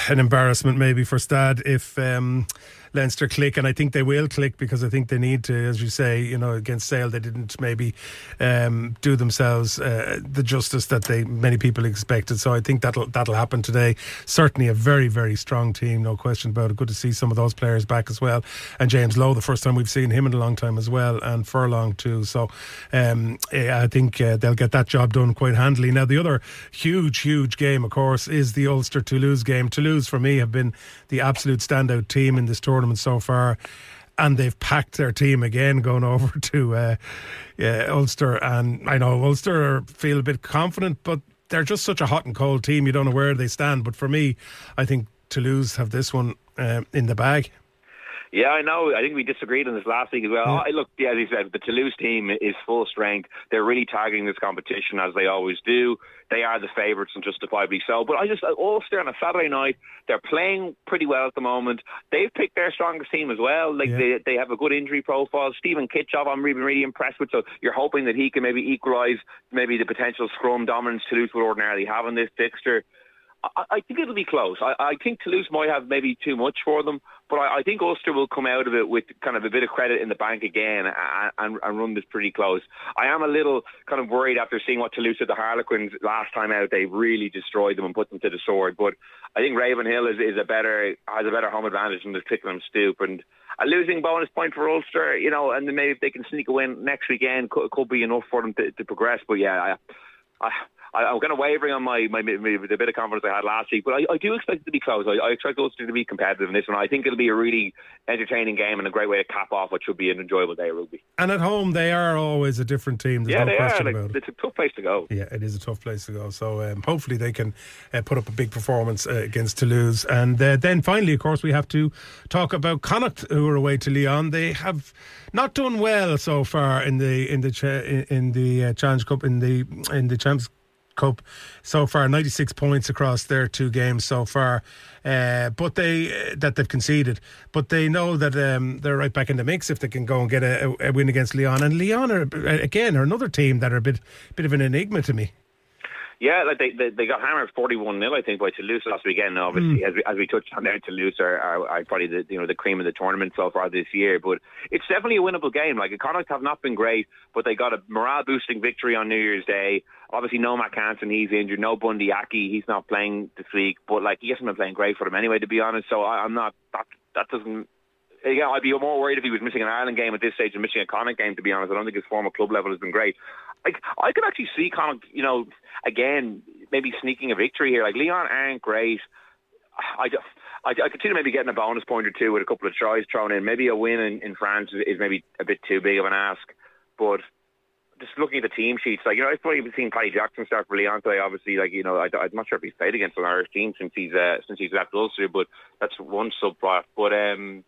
Speaker 5: an embarrassment maybe for Stade if um, Leinster click, and I think they will click because I think they need to, as you say, you know, against Sale they didn't maybe um, do themselves uh, the justice that they many people expected. So I think that'll that'll happen today. Certainly a very very strong team, no question about it. Good to see some of those players back as well, and James Lowe, the first time we've seen him in a long time as well, and Furlong too. So um, I think uh, they'll get that job done quite handily. Now the other huge huge game, of course, is the Ulster Toulouse game. Toulouse for me have been the absolute standout team in this tournament so far. And they've packed their team again, going [laughs] over to uh, yeah, Ulster. And I know Ulster feel a bit confident, but they're just such a hot and cold team. You don't know where they stand. But for me, I think Toulouse have this one uh, in the bag.
Speaker 7: Yeah, I know. I think we disagreed on this last week as well. I look, yeah, as you said, the Toulouse team is full strength. They're really targeting this competition as they always do. They are the favourites and justifiably so. But I just uh, Ulster on a Saturday night, they're playing pretty well at the moment. They've picked their strongest team as well. Like
Speaker 5: Yeah.
Speaker 7: they they have a good injury profile. Steven Kitshoff, I'm really really impressed with. So you're hoping that he can maybe equalise maybe the potential scrum dominance Toulouse would ordinarily have in this fixture. I, think it'll be close. I, I think Toulouse might have maybe too much for them, but I, I think Ulster will come out of it with kind of a bit of credit in the bank again and, and, and run this pretty close. I am a little kind of worried after seeing what Toulouse did to Harlequins last time out. They really destroyed them and put them to the sword. But I think Ravenhill is, is a better has a better home advantage than the Twickenham Stoop and. A losing bonus point for Ulster, you know, and then maybe if they can sneak a win next weekend, could, could be enough for them to, to progress. But yeah, I, I, I, I'm kind of wavering on my, my, my the bit of confidence I had last week, but I, I do expect it to be close. I, I expect Ulster to be competitive in this one. I think it'll be a really entertaining game and a great way to cap off what should be an enjoyable day of rugby.
Speaker 5: And at home, they are always a different team. There's
Speaker 7: yeah,
Speaker 5: no
Speaker 7: they are.
Speaker 5: question
Speaker 7: Like,
Speaker 5: about it.
Speaker 7: it's a tough place to go.
Speaker 5: Yeah, it is a tough place to go. So um, hopefully they can uh, put up a big performance uh, against Toulouse. And uh, then finally, of course, we have to talk about Connacht, who are away to Lyon. They have not done well so far in the in the in the uh, Challenge Cup in the in the Champs Cup so far. Ninety six points across their two games so far. Uh, but they uh, that they've conceded, but they know that um, they're right back in the mix if they can go and get a, a, win against Lyon. And Lyon are again are another team that are a bit bit of an enigma to me.
Speaker 7: Yeah, like they they, they got hammered forty one 0 I think by Toulouse last weekend. Obviously,
Speaker 5: Hmm.
Speaker 7: as we as we touched on there, Toulouse are, are, are probably the you know the cream of the tournament so far this year. But it's definitely a winnable game. Like Connacht have not been great, but they got a morale boosting victory on New Year's Day. Obviously, no Mack Hansen, he's injured. No Bundee Aki, he's not playing this week. But like he hasn't been playing great for them anyway, to be honest. So I, I'm not that that doesn't. Yeah, I'd be more worried if he was missing an Ireland game at this stage than missing a Connacht game. To be honest, I don't think his form at club level has been great. Like I could actually see Connacht, you know, again maybe sneaking a victory here. Like Lyon aren't great. I, just- I, I could see maybe getting a bonus point or two with a couple of tries thrown in. Maybe a win in, in France is, is maybe a bit too big of an ask. But just looking at the team sheets, like you know, I've probably seen Paddy Jackson start for Lyon today. Obviously, like you know, I, I'm not sure if he's played against an Irish team since he's uh, since he's left Ulster, but that's one subplot. But um,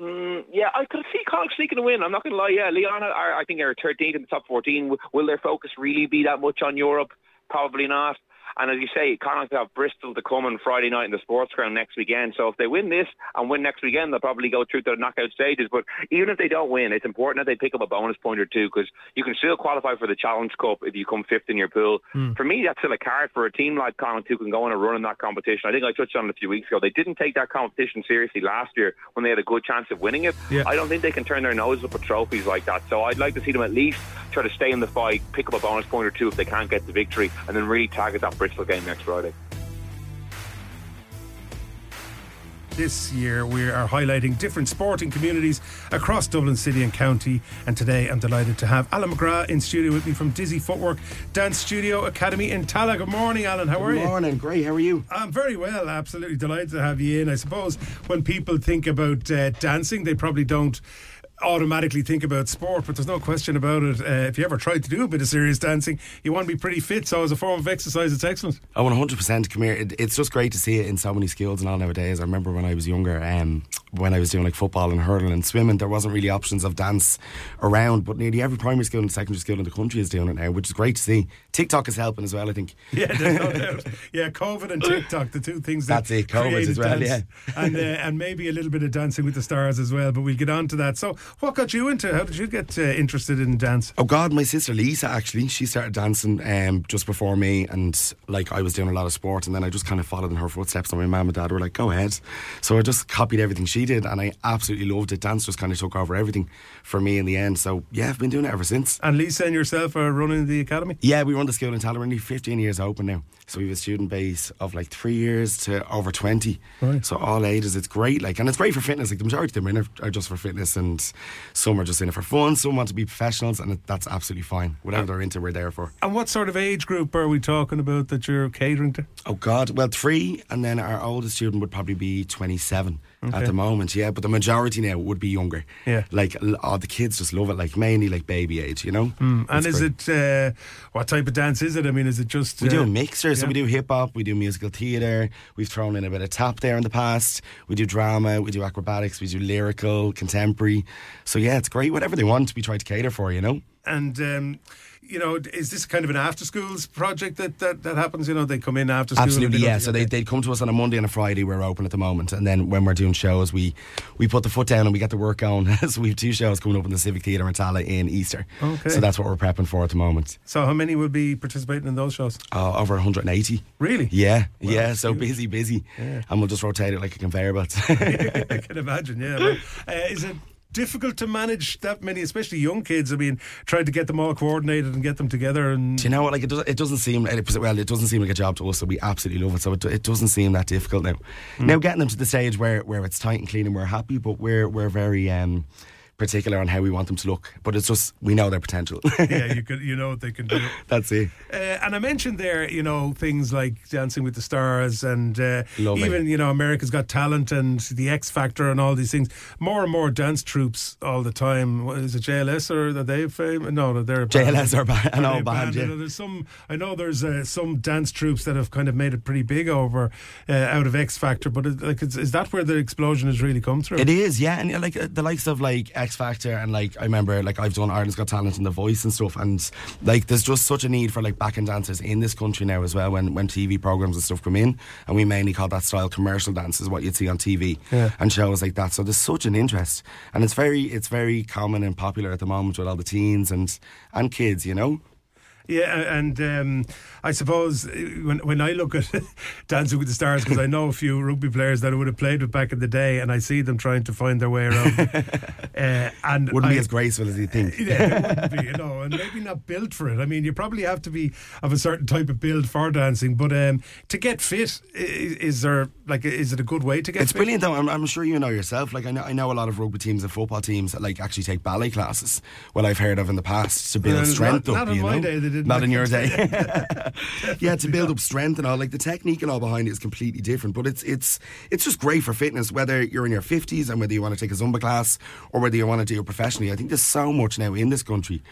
Speaker 7: Mm, yeah, I could see Connacht sneaking a win. I'm not going to lie. Yeah, Lyon are, I think, are 13th in the top 14. Will their focus really be that much on Europe? Probably not. And as you say, Connacht have Bristol to come on Friday night in the sports ground next weekend. So if they win this and win next weekend, they'll probably go through to the knockout stages. But even if they don't win, it's important that they pick up a bonus point or two because you can still qualify for the Challenge Cup if you come fifth in your pool. Hmm. For me, that's still a card for a team like Connacht who can go on a run in that competition. I think I touched on it a few weeks ago. They didn't take that competition seriously last year when they had a good chance of winning it.
Speaker 5: Yeah.
Speaker 7: I don't think they can turn their nose up at trophies like that. So I'd like to see them at least try to stay in the fight, pick up a bonus point or two if they can't get the victory, and then really target that Bristol game next Friday.
Speaker 5: This year, we are highlighting different sporting communities across Dublin City and County. And today, I'm delighted to have Alan McGrath in studio with me from Dizzy Footwork Dance Studio Academy in Tallaght. Good morning, Alan. How are you?
Speaker 8: Good Morning, great. How are you?
Speaker 5: I'm very well, absolutely delighted to have you in. I suppose when people think about uh, dancing, they probably don't automatically think about sport, but there's no question about it. Uh, if you ever tried to do a bit of serious dancing, you want to be pretty fit. So, as a form of exercise, it's excellent.
Speaker 8: Oh, 100%. Come here. It, it's just great to see it in so many schools and all nowadays. I remember when I was younger, um, when I was doing like football and hurling and swimming, there wasn't really options of dance around, but nearly every primary school and secondary school in the country is doing it now, which is great to see. TikTok is helping as well, I think.
Speaker 5: Yeah, no. [laughs] Yeah, COVID and TikTok, the two things that
Speaker 8: That's it, COVID as well,
Speaker 5: dance. and uh, [laughs] and maybe a little bit of Dancing with the Stars as well. But we'll get on to that. So, what got you into? How did you get uh, interested in dance?
Speaker 8: Oh God, my sister Lisa actually, she started dancing um, just before me, and like I was doing a lot of sport, and then I just kind of followed in her footsteps. And my mum and dad were like, "Go ahead," so I just copied everything she did, and I absolutely loved it. Dance just kind of took over everything for me in the end. So yeah, I've been doing it ever since.
Speaker 5: And Lisa and yourself are running the academy.
Speaker 8: Yeah, we run the school in Tallaght. We're only 15 years open now. So we have a student base of like three years to over 20.
Speaker 5: Right.
Speaker 8: So all ages. It's great. Like, and it's great for fitness. Like the majority of them are, in are just for fitness and some are just in it for fun. Some want to be professionals and it, that's absolutely fine. Whatever they're into, we're there for.
Speaker 5: And what sort of age group are we talking about that you're catering to?
Speaker 8: Oh God. Well, three. And then our oldest student would probably be 27. At the moment. Yeah, but the majority now would be younger.
Speaker 5: Yeah.
Speaker 8: like oh, the kids just love it. Like mainly like baby age, you know.
Speaker 5: And
Speaker 8: It's
Speaker 5: is
Speaker 8: great.
Speaker 5: it uh, what type of dance is it? I mean, is it just
Speaker 8: We
Speaker 5: uh,
Speaker 8: do a mixture, so
Speaker 5: yeah.
Speaker 8: we do hip hop, we do musical theatre, we've thrown in a bit of tap there in the past, we do drama, we do acrobatics, we do lyrical, contemporary. So yeah, it's great. Whatever they want, we try to cater for, you know?
Speaker 5: And um, you know, is this kind of an after schools project that, that that happens? You know, they come in after school.
Speaker 8: Absolutely,
Speaker 5: they
Speaker 8: yeah. So they, they'd come to us on a Monday and a Friday. We're open at the moment, and then when we're doing shows, we we put the foot down and we get the work on. [laughs] so we have two shows coming up in the Civic Theatre in Tallaght in Easter.
Speaker 5: Okay.
Speaker 8: So that's what we're prepping for at the moment.
Speaker 5: So how many will be participating in those shows?
Speaker 8: Uh, over 180.
Speaker 5: Really?
Speaker 8: Yeah,
Speaker 5: Wow,
Speaker 8: yeah. So
Speaker 5: huge.
Speaker 8: busy, busy, and we'll just rotate it like a conveyor belt. [laughs]
Speaker 5: I [laughs] can imagine. Yeah. Well, uh, is it difficult to manage that many, especially young kids? I mean, trying to get them all coordinated and get them together and.
Speaker 8: Do you know what? Like it, does, it doesn't seem it, well. It doesn't seem like a job to us, so we absolutely love it. So it, it doesn't seem that difficult now.
Speaker 5: Hmm.
Speaker 8: Now getting them to the stage where, where it's tight and clean and we're happy, but we're we're very um, particular on how we want them to look. But it's just we know their potential. [laughs]
Speaker 5: yeah, you could, you know, what they can do. [laughs]
Speaker 8: That's it.
Speaker 5: Uh, and I mentioned there, you know, things like Dancing with the Stars and uh, even, you know, America's Got Talent and the X Factor and all these things. More and more dance troupes all the time. What, is it JLS or are they famous? No, they're band.
Speaker 8: JLS are ba- an
Speaker 5: Are they
Speaker 8: old
Speaker 5: a
Speaker 8: band,
Speaker 5: You
Speaker 8: yeah.
Speaker 5: know, there's some. I know there's uh, some dance troupes that have kind of made it pretty big over uh, out of X Factor. But it, like, is, is that where the explosion has really come through?
Speaker 8: It is, yeah, and like uh, the likes of like X Factor and like I remember like I've done Ireland's Got Talent and The Voice and stuff, and like there's just such a need for like backing dancers in this country now as well. When when TV programs and stuff come in, and we mainly call that style commercial dance, is what you'd see on TV
Speaker 5: Yeah.
Speaker 8: and shows like that. So there's such an interest, and it's very it's very common and popular at the moment with all the teens and and kids, you know.
Speaker 5: Yeah, and um, I suppose uh, when when I look at [laughs] Dancing with the Stars, because I know a few rugby players that I would have played with back in the day, and I see them trying to find their way around, [laughs] uh, and
Speaker 8: Wouldn't
Speaker 5: I,
Speaker 8: be as graceful as you think.
Speaker 5: Yeah, it wouldn't be, [laughs] you know, and maybe not built for it. I mean, you probably have to be of a certain type of build for dancing, but um, to get fit, i- is, there like is it a good way to get?
Speaker 8: It's
Speaker 5: fit?
Speaker 8: brilliant though. I'm, I'm sure you know yourself. Like I know, I know a lot of rugby teams and football teams that like actually take ballet classes. Well, I've heard of in the past to build strength
Speaker 5: not-
Speaker 8: up.
Speaker 5: not in
Speaker 8: you
Speaker 5: my
Speaker 8: know?
Speaker 5: day, they didn't
Speaker 8: Not in your day. [laughs] yeah, to build up strength and all. Like the technique and all behind it is completely different. But it's it's it's just great for fitness. Whether you're in your 50s and whether you want to take a Zumba class or whether you want to do it professionally. I think there's so much now in this country,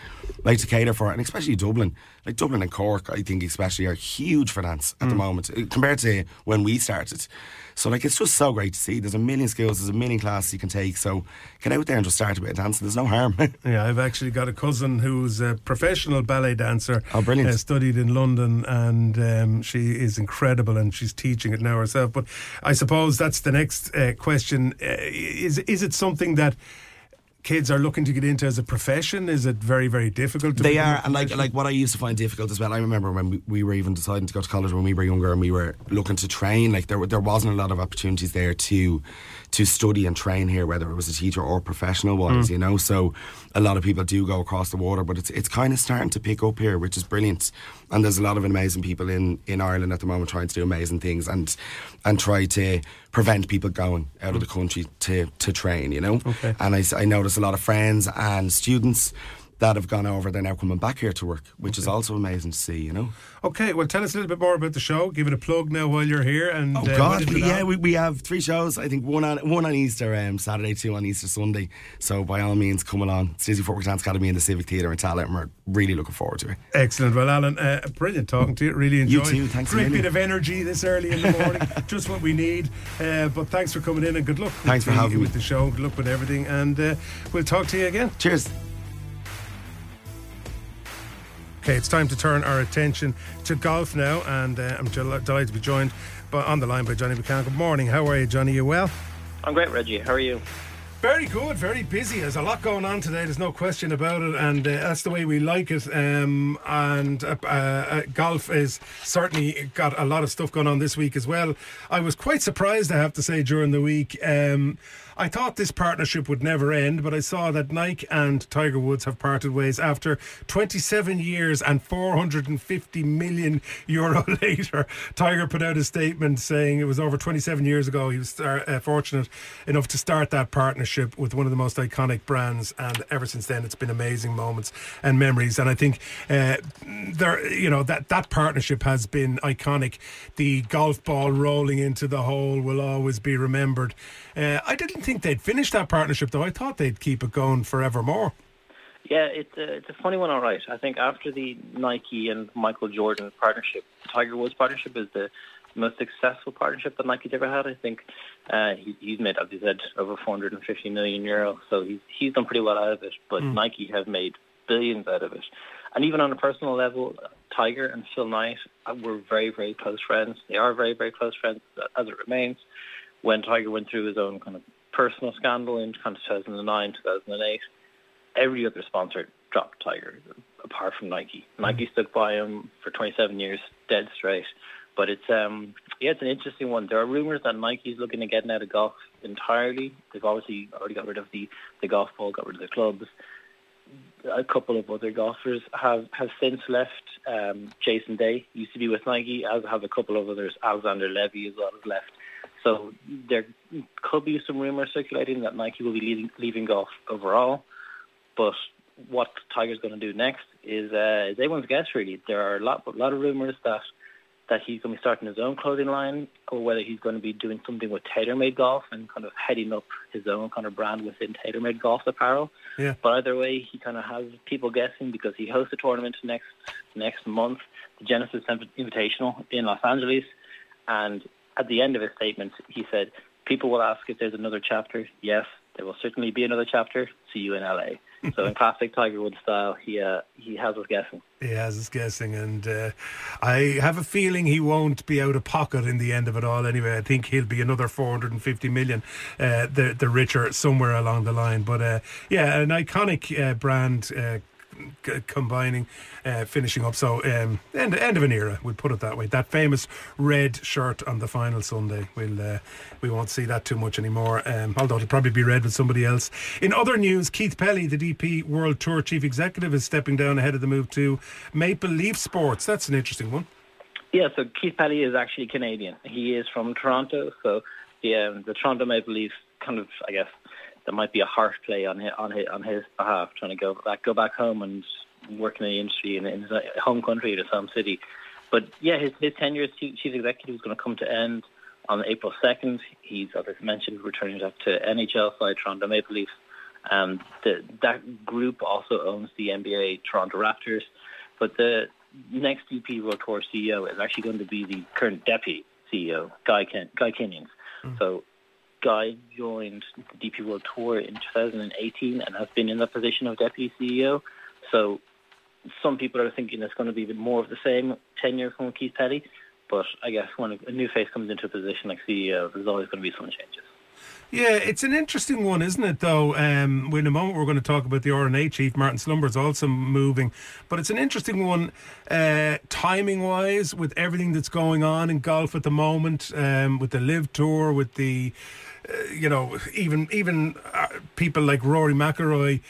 Speaker 8: like to cater for, it, and especially Dublin. Like Dublin and Cork, I think especially are huge for dance at the
Speaker 5: Mm.
Speaker 8: moment uh, compared to when we started. So like it's just so great to see. There's a million skills, there's a million classes you can take. So get out there and just start a bit of dancing. There's no harm. [laughs]
Speaker 5: Yeah, I've actually got a cousin who's a professional ballet dancer.
Speaker 8: Oh, brilliant.
Speaker 5: Uh, studied in London, and um, she is incredible, and she's teaching it now herself. But I suppose that's the next uh, question: uh, is is it something that? Kids are looking to get into as a profession. Is it very, very difficult? To
Speaker 8: they are, and like like what I used to find difficult as well. I remember when we, we were even deciding to go to college when we were younger, and we were looking to train. Like there there wasn't a lot of opportunities there to to study and train here, whether it was a teacher or professional wise, mm. you know. So a lot of people do go across the water, but it's it's kind of starting to pick up here, which is brilliant. And there's a lot of amazing people in, in Ireland at the moment trying to do amazing things and and try to prevent people going out of the mm. country to to train, you know.
Speaker 5: Okay.
Speaker 8: And I, I notice a lot of friends and students that have gone over, they're now coming back here to work, which is also amazing to see, you know.
Speaker 5: Okay, well, tell us a little bit more about the show. Give it a plug now while you're here. And
Speaker 8: Oh
Speaker 5: uh,
Speaker 8: God, we, yeah, we, we have three shows. I think one on one on Easter um, Saturday, two on Easter Sunday. So by all means, come along. It's Dizzy Footwork Dance Academy in the Civic Theatre in and we're really looking forward to it.
Speaker 5: Excellent. Well, Alan, uh, brilliant talking to you. Really
Speaker 8: You
Speaker 5: enjoyed.
Speaker 8: too, thanks a
Speaker 5: Great bit of energy this early in the morning. [laughs] Just what we need. Uh, but thanks for coming in and good luck.
Speaker 8: Thanks for
Speaker 5: the,
Speaker 8: having me.
Speaker 5: with the show. Good luck with everything, and uh, we'll talk to you again.
Speaker 8: Cheers.
Speaker 5: Okay, it's time to turn our attention to golf now, and uh, I'm del- delighted to be joined by, on the line by Johnny McCann. Good morning. How are you, Johnny? You well?
Speaker 9: I'm great, Reggie. How are you?
Speaker 5: Very good, very busy. There's a lot going on today. There's no question about it, and uh, that's the way we like it. Um, and uh, uh, uh, golf is certainly got a lot of stuff going on this week as well. I was quite surprised, I have to say, during the week. Um, I thought this partnership would never end, but I saw that Nike and Tiger Woods have parted ways after 27 years and 450 million euro [laughs] later. Tiger put out a statement saying it was over 27 years ago he was uh, uh, fortunate enough to start that partnership. with one of the most iconic brands, and ever since then, it's been amazing moments and memories. And I think uh, there, you know, that that partnership has been iconic. The golf ball rolling into the hole will always be remembered. Uh, I didn't think they'd finish that partnership, though. I thought they'd keep it going forevermore.
Speaker 9: Yeah, it's a, it's a funny one, all right. I think after the Nike and Michael Jordan partnership, Tiger Woods partnership is the most successful partnership that Nike's ever had. I think uh, he, he's made, as you said, over 450 million euro, so he's he's done pretty well out of it. But
Speaker 5: Mm.
Speaker 9: Nike have made billions out of it, and even on a personal level, Tiger and Phil Knight uh, were very very close friends. They are very very close friends uh, as it remains. When Tiger went through his own kind of personal scandal in kind of 2009 2008 every other sponsor dropped Tiger apart from Nike. Nike stuck by him for 27 years, dead straight. But it's um yeah, it's an interesting one. There are rumors that Nike's looking at getting out of golf entirely. They've obviously already got rid of the the golf ball, got rid of the clubs. A couple of other golfers have have since left. Um, Jason Day used to be with Nike, as have a couple of others. Alexander Levy as well has left. So there could be some rumors circulating that Nike will be leaving, leaving golf overall. But what Tiger's going to do next is uh, is everyone's guess. Really, there are a lot, a lot of rumors that that he's going to be starting his own clothing line, or whether he's going to be doing something with TaylorMade Golf and kind of heading up his own kind of brand within TaylorMade Golf apparel.
Speaker 5: Yeah.
Speaker 9: But either way, he kind of has people guessing because he hosts a tournament next next month, the Genesis Invitational in Los Angeles, and at the end of his statement, he said, "People will ask if there's another chapter. Yes, there will certainly be another chapter. See you in LA." [laughs] so in classic Tiger Woods style, he uh, he has us guessing.
Speaker 5: He has his guessing, and uh, I have a feeling he won't be out of pocket in the end of it all. Anyway, I think he'll be another 450 million, uh, the the richer somewhere along the line. But uh, yeah, an iconic uh, brand. Combining, uh, finishing up. So um, end end of an era. We'll put it that way. That famous red shirt on the final Sunday. We'll uh, we won't see that too much anymore. Um, although it'll probably be red with somebody else. In other news, Keith Pelley, the DP World Tour chief executive, is stepping down ahead of the move to Maple Leaf Sports. That's an interesting one.
Speaker 9: Yeah, so Keith Pelley is actually Canadian. He is from Toronto, so the um, the Toronto Maple Leafs kind of, I guess, there might be a harsh play on his, on his on his behalf, trying to go back go back home and work in the industry in, in his home country, his home city. But yeah, his his tenure as chief executive is going to come to end on April second. He's, as I mentioned, returning back to NHL side Toronto Maple Leafs. Um, the, that group also owns the NBA Toronto Raptors, but the next DP World Tour CEO is actually going to be the current deputy CEO, Guy Ken, Guy Kinnings. So Guy joined the DP World Tour in 2018 and has been in the position of deputy CEO. So some people are thinking it's going to be a bit more of the same tenure from Keith Pelley. But I guess when a new face comes into a position like CEO, there's always going to be some changes.
Speaker 5: Yeah, it's an interesting one, isn't it? Though, um, in a moment we're going to talk about the R&A chief, Martin Slumber's also moving, but it's an interesting one, uh, timing wise, with everything that's going on in golf at the moment, um, with the LIV Tour, with the, you know, even even uh, people like Rory McIlroy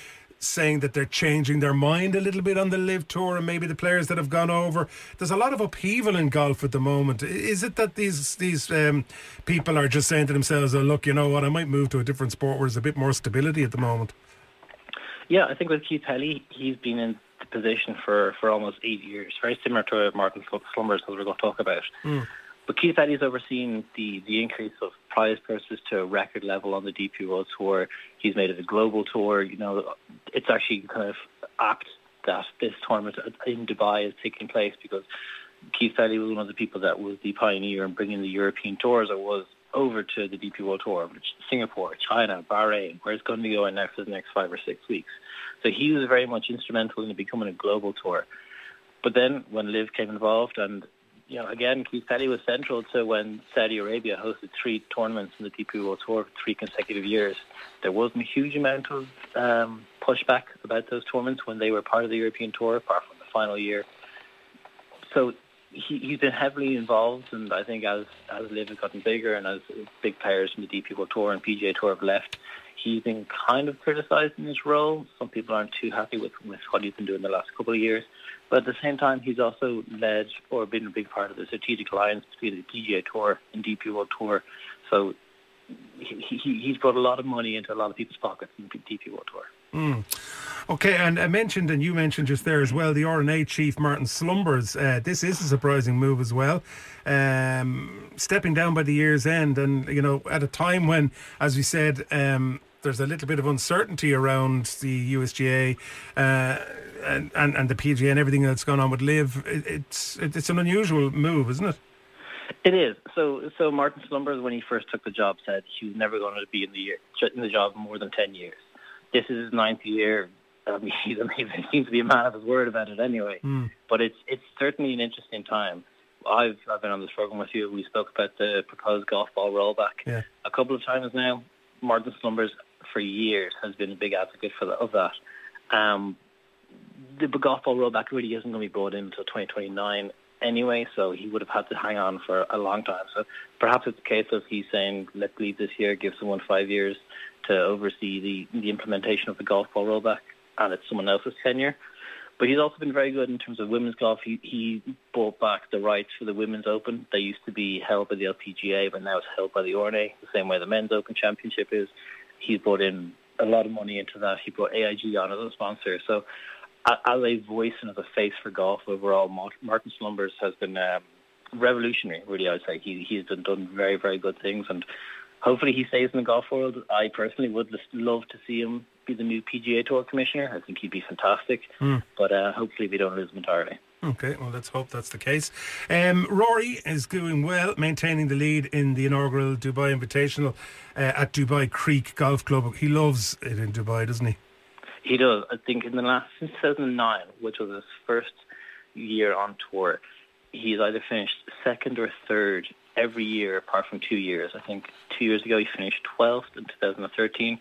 Speaker 5: saying that they're changing their mind a little bit on the LIV tour and maybe the players that have gone over. There's a lot of upheaval in golf at the moment. Is it that these these um, people are just saying to themselves oh look you know what? I might move to a different sport where there's a bit more stability at the moment.
Speaker 9: Yeah, I think with Keith Pelley, he's been in the position for, for almost eight years, very similar to Martin Slumbers, as we're going to talk about. But Keith Pelley's overseen the, the increase of prize purses to a record level on the DP World Tour. He's made it a global tour. You know, it's actually kind of apt that this tournament in Dubai is taking place because Keith Pelley was one of the people that was the pioneer in bringing the European tours or was over to the DP World Tour, which Singapore, China, Bahrain, where it's going to be going now for the next five or six weeks. So he was very much instrumental in becoming a global tour. But then when Liv came involved and you know, again, Pelley was central to when Saudi Arabia hosted three tournaments in the DP World Tour for three consecutive years. There wasn't a huge amount of um, pushback about those tournaments when they were part of the European Tour, apart from the final year. So he, he's been heavily involved, and I think as as Liv has gotten bigger and as big players from the DP World Tour and PGA Tour have left, he's been kind of criticised in his role. Some people aren't too happy with, with what he's been doing the last couple of years. But at the same time, he's also led or been a big part of the strategic alliance between the PGA Tour and DP World Tour. So he, he, he's brought a lot of money into a lot of people's pockets in the DP World Tour.
Speaker 5: Okay, and I mentioned, and you mentioned just there as well, the R&A chief Martin Slumbers. Uh, this is a surprising move as well, um, stepping down by the year's end, and you know, at a time when, as we said, um, there's a little bit of uncertainty around the USGA. Uh, and, and, and the PGA and everything that's gone on with LIV, it, it's it's an unusual move, isn't it?
Speaker 9: It is. So, so Martin Slumbers, when he first took the job, said he was never going to be in the year, in the job more than ten years. This is his ninth year. I mean. [laughs] He seems to be a man of his word about it, anyway. But it's it's certainly an interesting time. I've I've been on this program with you. We spoke about the proposed golf ball rollback
Speaker 5: Yeah.
Speaker 9: a couple of times now. Martin Slumbers, for years, has been a big advocate for the, of that. Um, the golf ball rollback really isn't going to be brought in until 2029 anyway, so he would have had to hang on for a long time. So perhaps it's a case of he's saying, let's leave this year, give someone five years to oversee the, the implementation of the golf ball rollback, and it's someone else's tenure. But he's also been very good in terms of women's golf. He, he brought back the rights for the Women's Open. They used to be held by the LPGA, but now it's held by the R&A, the same way the Men's Open Championship is. He's brought in a lot of money into that. He brought AIG on as a sponsor. So as a voice and as a face for golf overall, Martin Slumbers has been um, revolutionary, really, I'd say. He, he's done, done very, very good things. And hopefully he stays in the golf world. I personally would love to see him be the new PGA Tour commissioner. I think he'd be fantastic. But uh, hopefully we don't lose him entirely.
Speaker 5: Okay, well, let's hope that's the case. Um, Rory is doing well, maintaining the lead in the inaugural Dubai Invitational uh, at Dubai Creek Golf Club. He loves it in Dubai, doesn't he?
Speaker 9: He does. I think in the last since 2009, which was his first year on tour, he's either finished second or third every year, apart from two years. I think two years ago he finished 12th in 2013.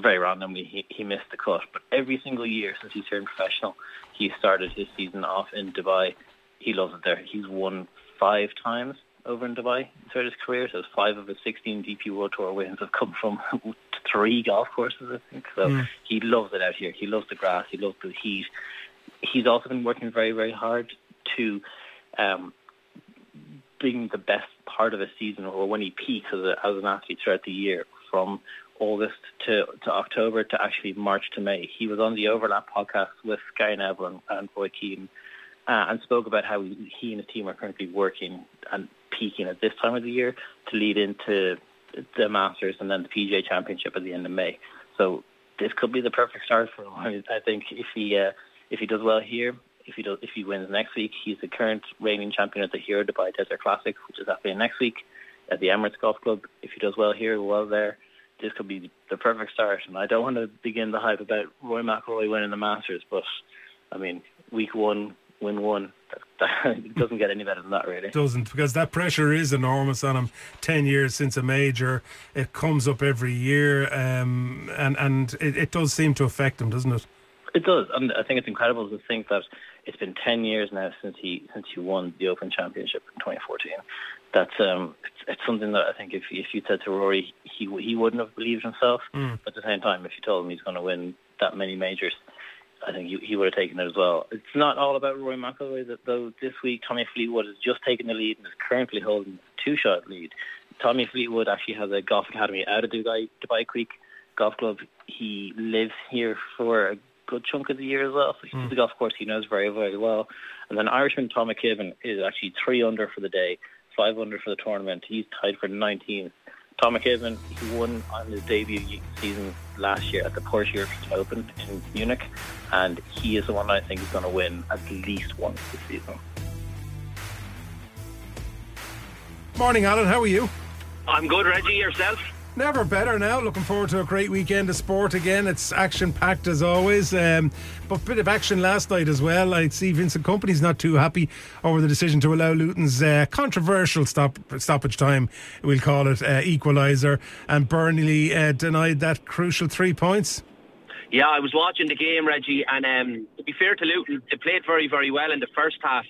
Speaker 9: Very randomly, he, he missed the cut. But every single year since he turned professional, he started his season off in Dubai. He loves it there. He's won five times over in Dubai throughout his career. So five of his 16 DP World Tour wins have come from [laughs] three golf courses, I think. So he loves it out here. He loves the grass. He loves the heat. He's also been working very, very hard to um, bring the best part of a season or when he peaks as, a, as an athlete throughout the year from August to, to October to actually March to May. He was on the Overlap podcast with Gary Neville and, and Roy Keane uh, and spoke about how he, and his team are currently working and peaking at this time of the year to lead into the Masters and then the PGA Championship at the end of May. So this could be the perfect start for him. I, [laughs] I think if he uh, if he does well here, if he does if he wins next week, he's the current reigning champion at the Hero Dubai Desert Classic, which is happening next week at the Emirates Golf Club. If he does well here, well there, this could be the perfect start. And I don't want to begin the hype about Rory McIlroy winning the Masters, but I mean, week one, win one. [laughs] It doesn't get any better than that, really.
Speaker 5: Doesn't, because that pressure is enormous on him. 10 years since a major, it comes up every year, um, and, and it, it does seem to affect him, doesn't it?
Speaker 9: It does, and I think it's incredible to think that it's been ten years now since he since he won the Open Championship in 2014. That's um, it's, it's something that I think if if you said to Rory, he he wouldn't have believed himself. But at the same time, if you told him he's going to win that many majors, I think he, he would have taken it as well. It's not all about Rory McIlroy, that though. This week, Tommy Fleetwood has just taken the lead and is currently holding a two-shot lead. Tommy Fleetwood actually has a golf academy out of Dubai, Dubai Creek Golf Club. He lives here for a good chunk of the year as well. So he's the golf course he knows very, very well. And then Irishman Tom McKibben is actually three under for the day, five under for the tournament. He's tied for 19th. Tom McKibben, he won on his debut season last year at the Porsche European Open in Munich, and he is the one I think is going to win at least once this season.
Speaker 5: Morning, Alan. How are you?
Speaker 10: I'm good, Reggie. Yourself?
Speaker 5: Never better now. Looking forward to a great weekend of sport again. It's action packed as always, um, but a bit of action last night as well. I see Vincent Kompany's not too happy over the decision to allow Luton's uh, controversial stop stoppage time, we'll call it, uh, equaliser, and Burnley uh, denied that crucial three points.
Speaker 10: Yeah, I was watching the game, Reggie, and um, to be fair to Luton, they played very, very well in the first half.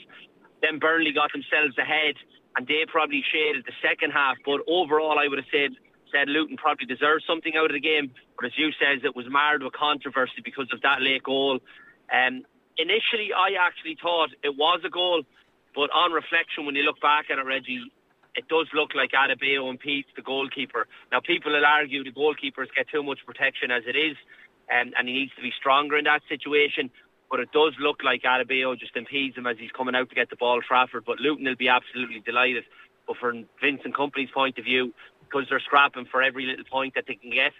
Speaker 10: Then Burnley got themselves ahead, and they probably shaded the second half. But overall, I would have said said Luton probably deserved something out of the game. But as you says, it was marred with controversy because of that late goal. Um, initially, I actually thought it was a goal, but on reflection, when you look back at it, Reggie, it does look like Adebayo impedes the goalkeeper. Now, people will argue the goalkeepers get too much protection as it is, um, and he needs to be stronger in that situation. But it does look like Adebayo just impedes him as he's coming out to get the ball Trafford. But Luton will be absolutely delighted. But from Vincent Kompany's point of view, because they're scrapping for every little point that they can get,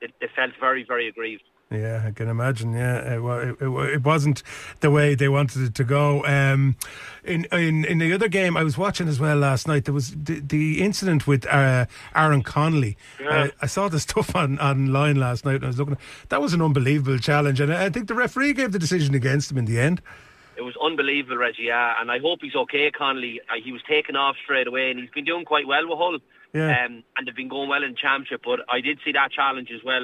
Speaker 10: they, they felt very, very aggrieved.
Speaker 5: Yeah, I can imagine. Yeah, it, it, it, it wasn't the way they wanted it to go. Um, in in in the other game, I was watching as well last night. There was the, the incident with uh, Aaron Connolly.
Speaker 10: Yeah.
Speaker 5: Uh, I saw the stuff [laughs] on online last night. and I was looking. That was an unbelievable challenge, and I I think the referee gave the decision against him in the end.
Speaker 10: It was unbelievable, Reggie. Yeah, and I hope he's okay, Connolly. Uh, he was taken off straight away, and he's been doing quite well with Hull.
Speaker 5: Yeah.
Speaker 10: Um, and they've been going well in championship. But I did see that challenge as well.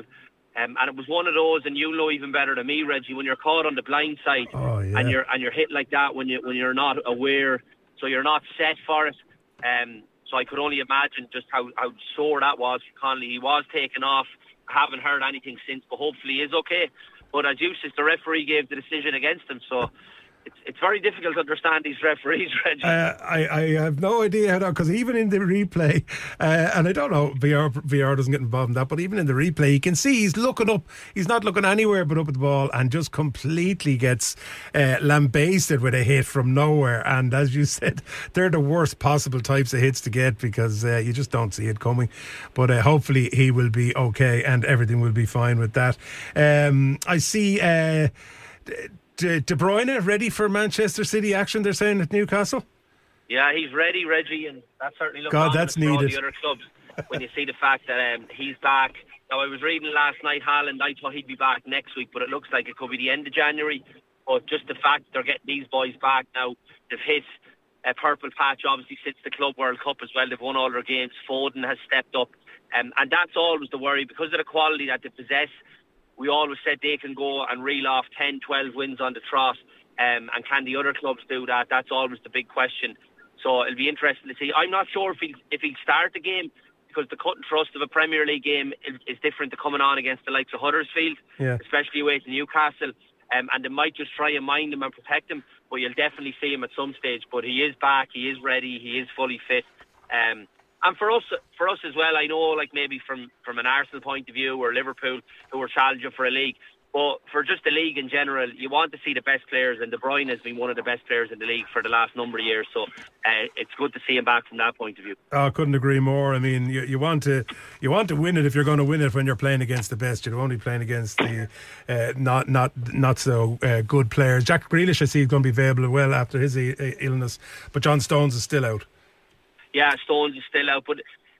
Speaker 10: Um, and it was one of those, and you know even better than me, Reggie, when you're caught on the blind side
Speaker 5: Oh, yeah.
Speaker 10: and you're and you're hit like that when you when you're not aware, so you're not set for it. Um, so I could only imagine just how, how sore that was for Connolly. He was taken off. I haven't heard anything since, but hopefully he is okay. But as you said, the referee gave the decision against him, so it's it's very difficult to understand these referees, [laughs] Reggie.
Speaker 5: Uh, I, I have no idea how because even in the replay, uh, and I don't know VR VR doesn't get involved in that, but even in the replay, you can see he's looking up. He's not looking anywhere but up at the ball, and just completely gets uh, lambasted with a hit from nowhere. And as you [laughs] said, they're the worst possible types of hits to get because uh, you just don't see it coming. But uh, hopefully he will be okay and everything will be fine with that. Um, I see. De, De Bruyne ready for Manchester City action. They're saying at Newcastle.
Speaker 10: Yeah, he's ready, Reggie, and that certainly looks
Speaker 5: God, that's needed.
Speaker 10: the other clubs when you see the fact that um, he's back. Now, I was reading last night, Haaland, I thought he'd be back next week, but it looks like it could be the end of January. But just the fact they're getting these boys back now, they've hit a purple patch, obviously, since the Club World Cup as well. They've won all their games. Foden has stepped up. Um, and that's always the worry because of the quality that they possess. We always said they can go and reel off 10, 12 wins on the trot. Um, and can the other clubs do that? That's always the big question. So it'll be interesting to see. I'm not sure if he if he'll start the game because the cut and thrust of a Premier League game is, is different to coming on against the likes of Huddersfield,
Speaker 5: Yeah.
Speaker 10: especially away to Newcastle. Um, and they might just try and mind him and protect him, but you'll definitely see him at some stage. But he is back, he is ready, he is fully fit. Um, and for us, for us as well, I know, like maybe from from an Arsenal point of view or Liverpool, who are challenging for a league. But for just the league in general, you want to see the best players, and De Bruyne has been one of the best players in the league for the last number of years. So uh, it's good to see him back from that point of view.
Speaker 5: Oh, I couldn't agree more. I mean, you, you want to you want to win it if you're going to win it when you're playing against the best. You're only playing against the uh, not not not so uh, good players. Jack Grealish, I see, is going to be available well after his I- illness, but John Stones is still out.
Speaker 10: Yeah, Stones is still out. But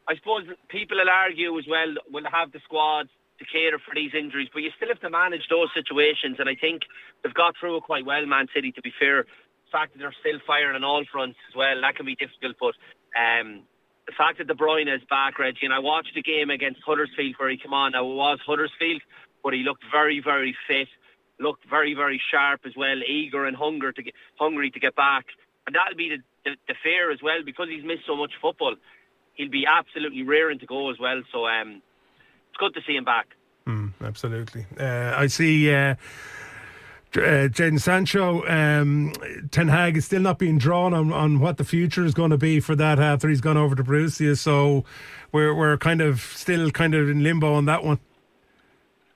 Speaker 10: I suppose people will argue as well, will have the squad to cater for these injuries? But you still have to manage those situations. And I think they've got through it quite well, Man City, to be fair. The fact that they're still firing on all fronts as well, that can be difficult. But um, the fact that De Bruyne is back, Reggie, and I watched the game against Huddersfield where he came on. Now, it was Huddersfield, but he looked very, very fit, looked very, very sharp as well, eager and hunger to get, hungry to get back. And that'll be the, the, the fear as well, because he's missed so much football. He'll be absolutely rearing to go as well. So um, it's good to see him back.
Speaker 5: Mm, absolutely. Uh, I see. Uh, uh, Jadon Sancho, um, Ten Hag is still not being drawn on, on what the future is going to be for that after he's gone over to Borussia. So we're we're kind of still kind of in limbo on that one.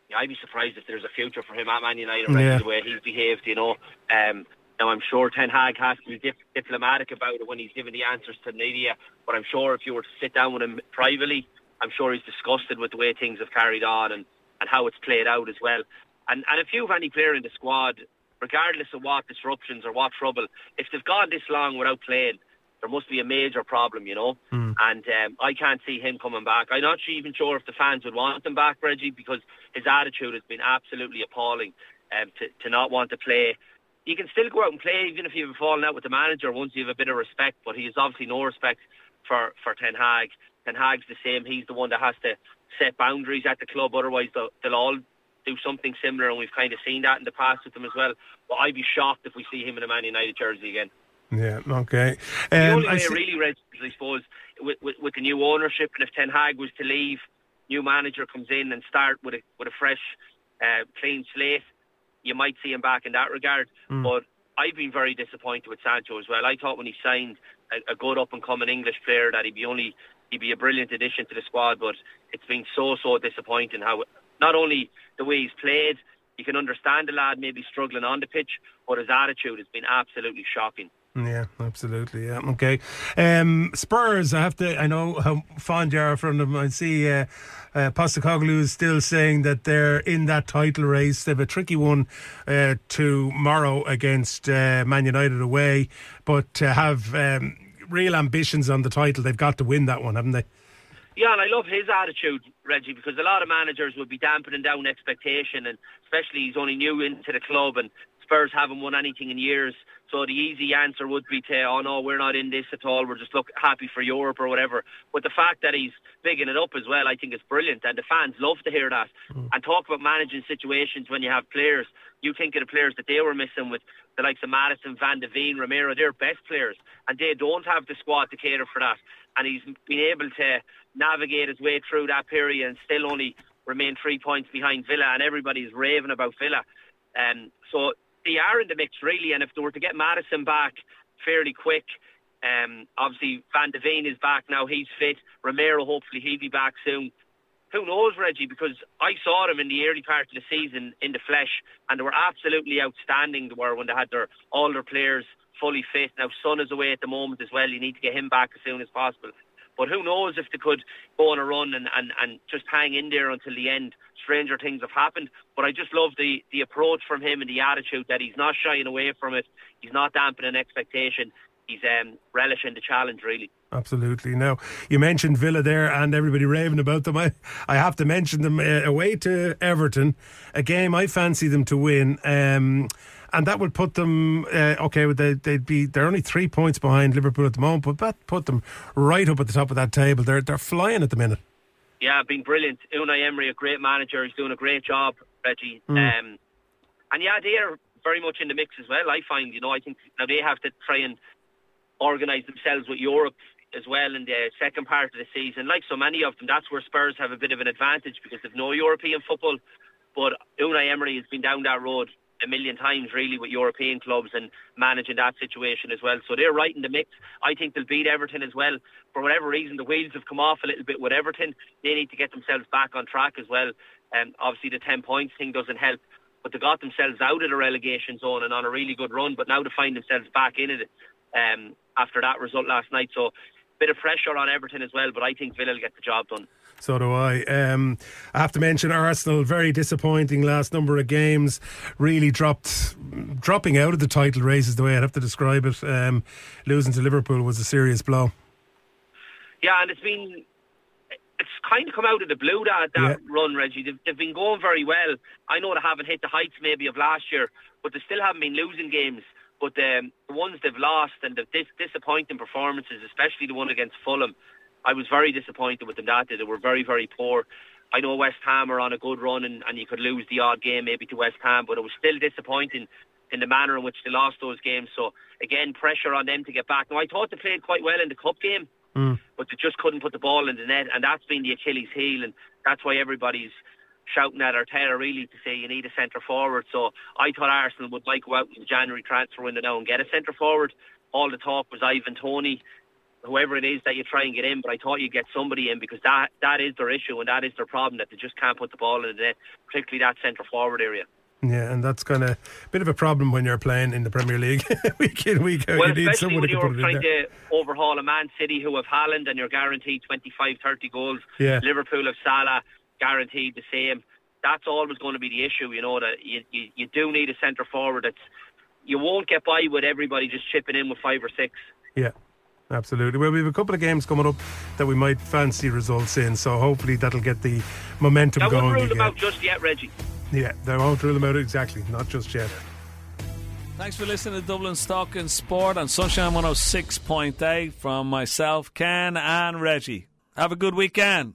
Speaker 10: Yeah, I'd be surprised if there's a future for him at Man United,
Speaker 5: Yeah.
Speaker 10: yeah. the way he's behaved, you know. Um, now, I'm sure Ten Hag has to be dip- diplomatic about it when he's giving the answers to the media, but I'm sure if you were to sit down with him privately, I'm sure he's disgusted with the way things have carried on and, and how it's played out as well. And, and if you have any player in the squad, regardless of what disruptions or what trouble, if they've gone this long without playing, there must be a major problem, you know. And um, I can't see him coming back. I'm not even sure if the fans would want him back, Reggie, because his attitude has been absolutely appalling. Um, to, to not want to play, you can still go out and play even if you've fallen out with the manager once you have a bit of respect. But he has obviously no respect for for Ten Hag. Ten Hag's the same. He's the one that has to set boundaries at the club. Otherwise, they'll, they'll all do something similar, and we've kind of seen that in the past with them as well. But I'd be shocked if we see him in a Man United jersey again.
Speaker 5: Yeah. Okay.
Speaker 10: The
Speaker 5: Um,
Speaker 10: only
Speaker 5: I
Speaker 10: way
Speaker 5: see-
Speaker 10: really, Reg, is, I suppose, with, with, with the new ownership, and if Ten Hag was to leave, new manager comes in and start with a with a fresh, uh, clean slate, you might see him back in that regard.
Speaker 5: Hmm.
Speaker 10: But I've been very disappointed with Sancho as well. I thought when he signed a, a good up and coming English player that he'd be only he'd be a brilliant addition to the squad, but it's been so so disappointing how not only the way he's played, you can understand the lad maybe struggling on the pitch, but his attitude has been absolutely shocking.
Speaker 5: Yeah, absolutely. Yeah, okay. Um, Spurs, I have to. I know how fond you are from them. I see uh, uh, Postecoglou is still saying that they're in that title race. They have a tricky one uh, tomorrow against uh, Man United away, but have um, real ambitions on the title, they've got to win that one, haven't they?
Speaker 10: Yeah, and I love his attitude, Reggie, because a lot of managers would be dampening down expectation, and especially he's only new into the club, and Spurs haven't won anything in years. So the easy answer would be to, oh no, we're not in this at all. We're just look happy for Europe or whatever. But the fact that he's bigging it up as well, I think is brilliant, and the fans love to hear that. And talk about managing situations when you have players. You think of the players that they were missing with the likes of Maddison, Van de Ven, Romero. They're best players, and they don't have the squad to cater for that. And he's been able to navigate his way through that period and still only remain three points behind Villa, and everybody's raving about Villa. Um, so they are in the mix really, and if they were to get Maddison back fairly quick, um, obviously Van de is back now, he's fit. Romero, hopefully he'll be back soon. Who knows, Reggie? Because I saw them in the early part of the season in the flesh, and they were absolutely outstanding. They were when they had their all their players fully fit. Now Son is away at the moment as well. You need to get him back as soon as possible. But who knows if they could go on a run and, and, and just hang in there until the end. Stranger things have happened. But I just love the, the approach from him and the attitude that he's not shying away from it. He's not dampening expectation. He's um, relishing the challenge, really.
Speaker 5: Absolutely. Now, you mentioned Villa there and everybody raving about them. I, I have to mention them uh, away to Everton, a game I fancy them to win. Um, and that would put them uh, okay. They, they'd be they're only three points behind Liverpool at the moment, but that put them right up at the top of that table. They're they're flying at the minute.
Speaker 10: Yeah, been brilliant. Unai Emery, a great manager, he's doing a great job, Reggie.
Speaker 5: Mm.
Speaker 10: Um, and yeah, they are very much in the mix as well. I find, you know, I think now they have to try and organise themselves with Europe as well in the second part of the season. Like so many of them, that's where Spurs have a bit of an advantage because they've no European football. But Unai Emery has been down that road a million times really with European clubs and managing that situation as well. So they're right in the mix. I think they'll beat Everton as well. For whatever reason, the wheels have come off a little bit with Everton. They need to get themselves back on track as well. Um, obviously, the 10 points thing doesn't help, but they got themselves out of the relegation zone and on a really good run. But now to find themselves back in it um, after that result last night. So bit of pressure on Everton as well, but I think Villa will get the job done.
Speaker 5: So do I. Um, I have to mention Arsenal. Very disappointing last number of games. Really dropped, dropping out of the title race is the way I'd have to describe it. Um, losing to Liverpool was a serious blow.
Speaker 10: Yeah, and it's been it's kind of come out of the blue that that
Speaker 5: Yeah.
Speaker 10: run, Reggie. They've, they've been going very well. I know they haven't hit the heights maybe of last year, but they still haven't been losing games. But um, the ones they've lost and the dis- disappointing performances, especially the one against Fulham, I was very disappointed with them that day. They were very, very poor. I know West Ham are on a good run and, and you could lose the odd game maybe to West Ham, but it was still disappointing in the manner in which they lost those games. So again, pressure on them to get back. Now I thought they played quite well in the cup game, but they just couldn't put the ball in the net, and that's been the Achilles heel, and that's why everybody's shouting at Arteta really to say you need a centre forward. So I thought Arsenal would like go out in the January transfer window now and get a centre forward. All the talk was Ivan Toney, whoever it is that you try and get in, but I thought you'd get somebody in because that that is their issue and that is their problem that they just can't put the ball in the net, particularly that centre forward area.
Speaker 5: Yeah, and that's kind of a bit of a problem when you're playing in the Premier League [laughs] week in, week out.
Speaker 10: Well,
Speaker 5: you need someone
Speaker 10: when
Speaker 5: can
Speaker 10: you're
Speaker 5: put it in
Speaker 10: trying to overhaul a Man City who have Haaland and you're guaranteed 25, 30 goals.
Speaker 5: Yeah.
Speaker 10: Liverpool have Salah guaranteed the same. That's always going to be the issue, you know, that you, you, you do need a centre forward that's you won't get by with everybody just chipping in with five or six.
Speaker 5: Yeah. Absolutely. Well, we have a couple of games coming up that we might fancy results in, so hopefully that'll get the momentum
Speaker 10: I
Speaker 5: going.
Speaker 10: wouldn't rule them out just yet, Reggie.
Speaker 5: Yeah, they won't rule them out exactly, not just yet.
Speaker 4: Thanks for listening to Dublin's Talking Sport on Sunshine 106.8 from myself, Ken, and Reggie. Have a good weekend.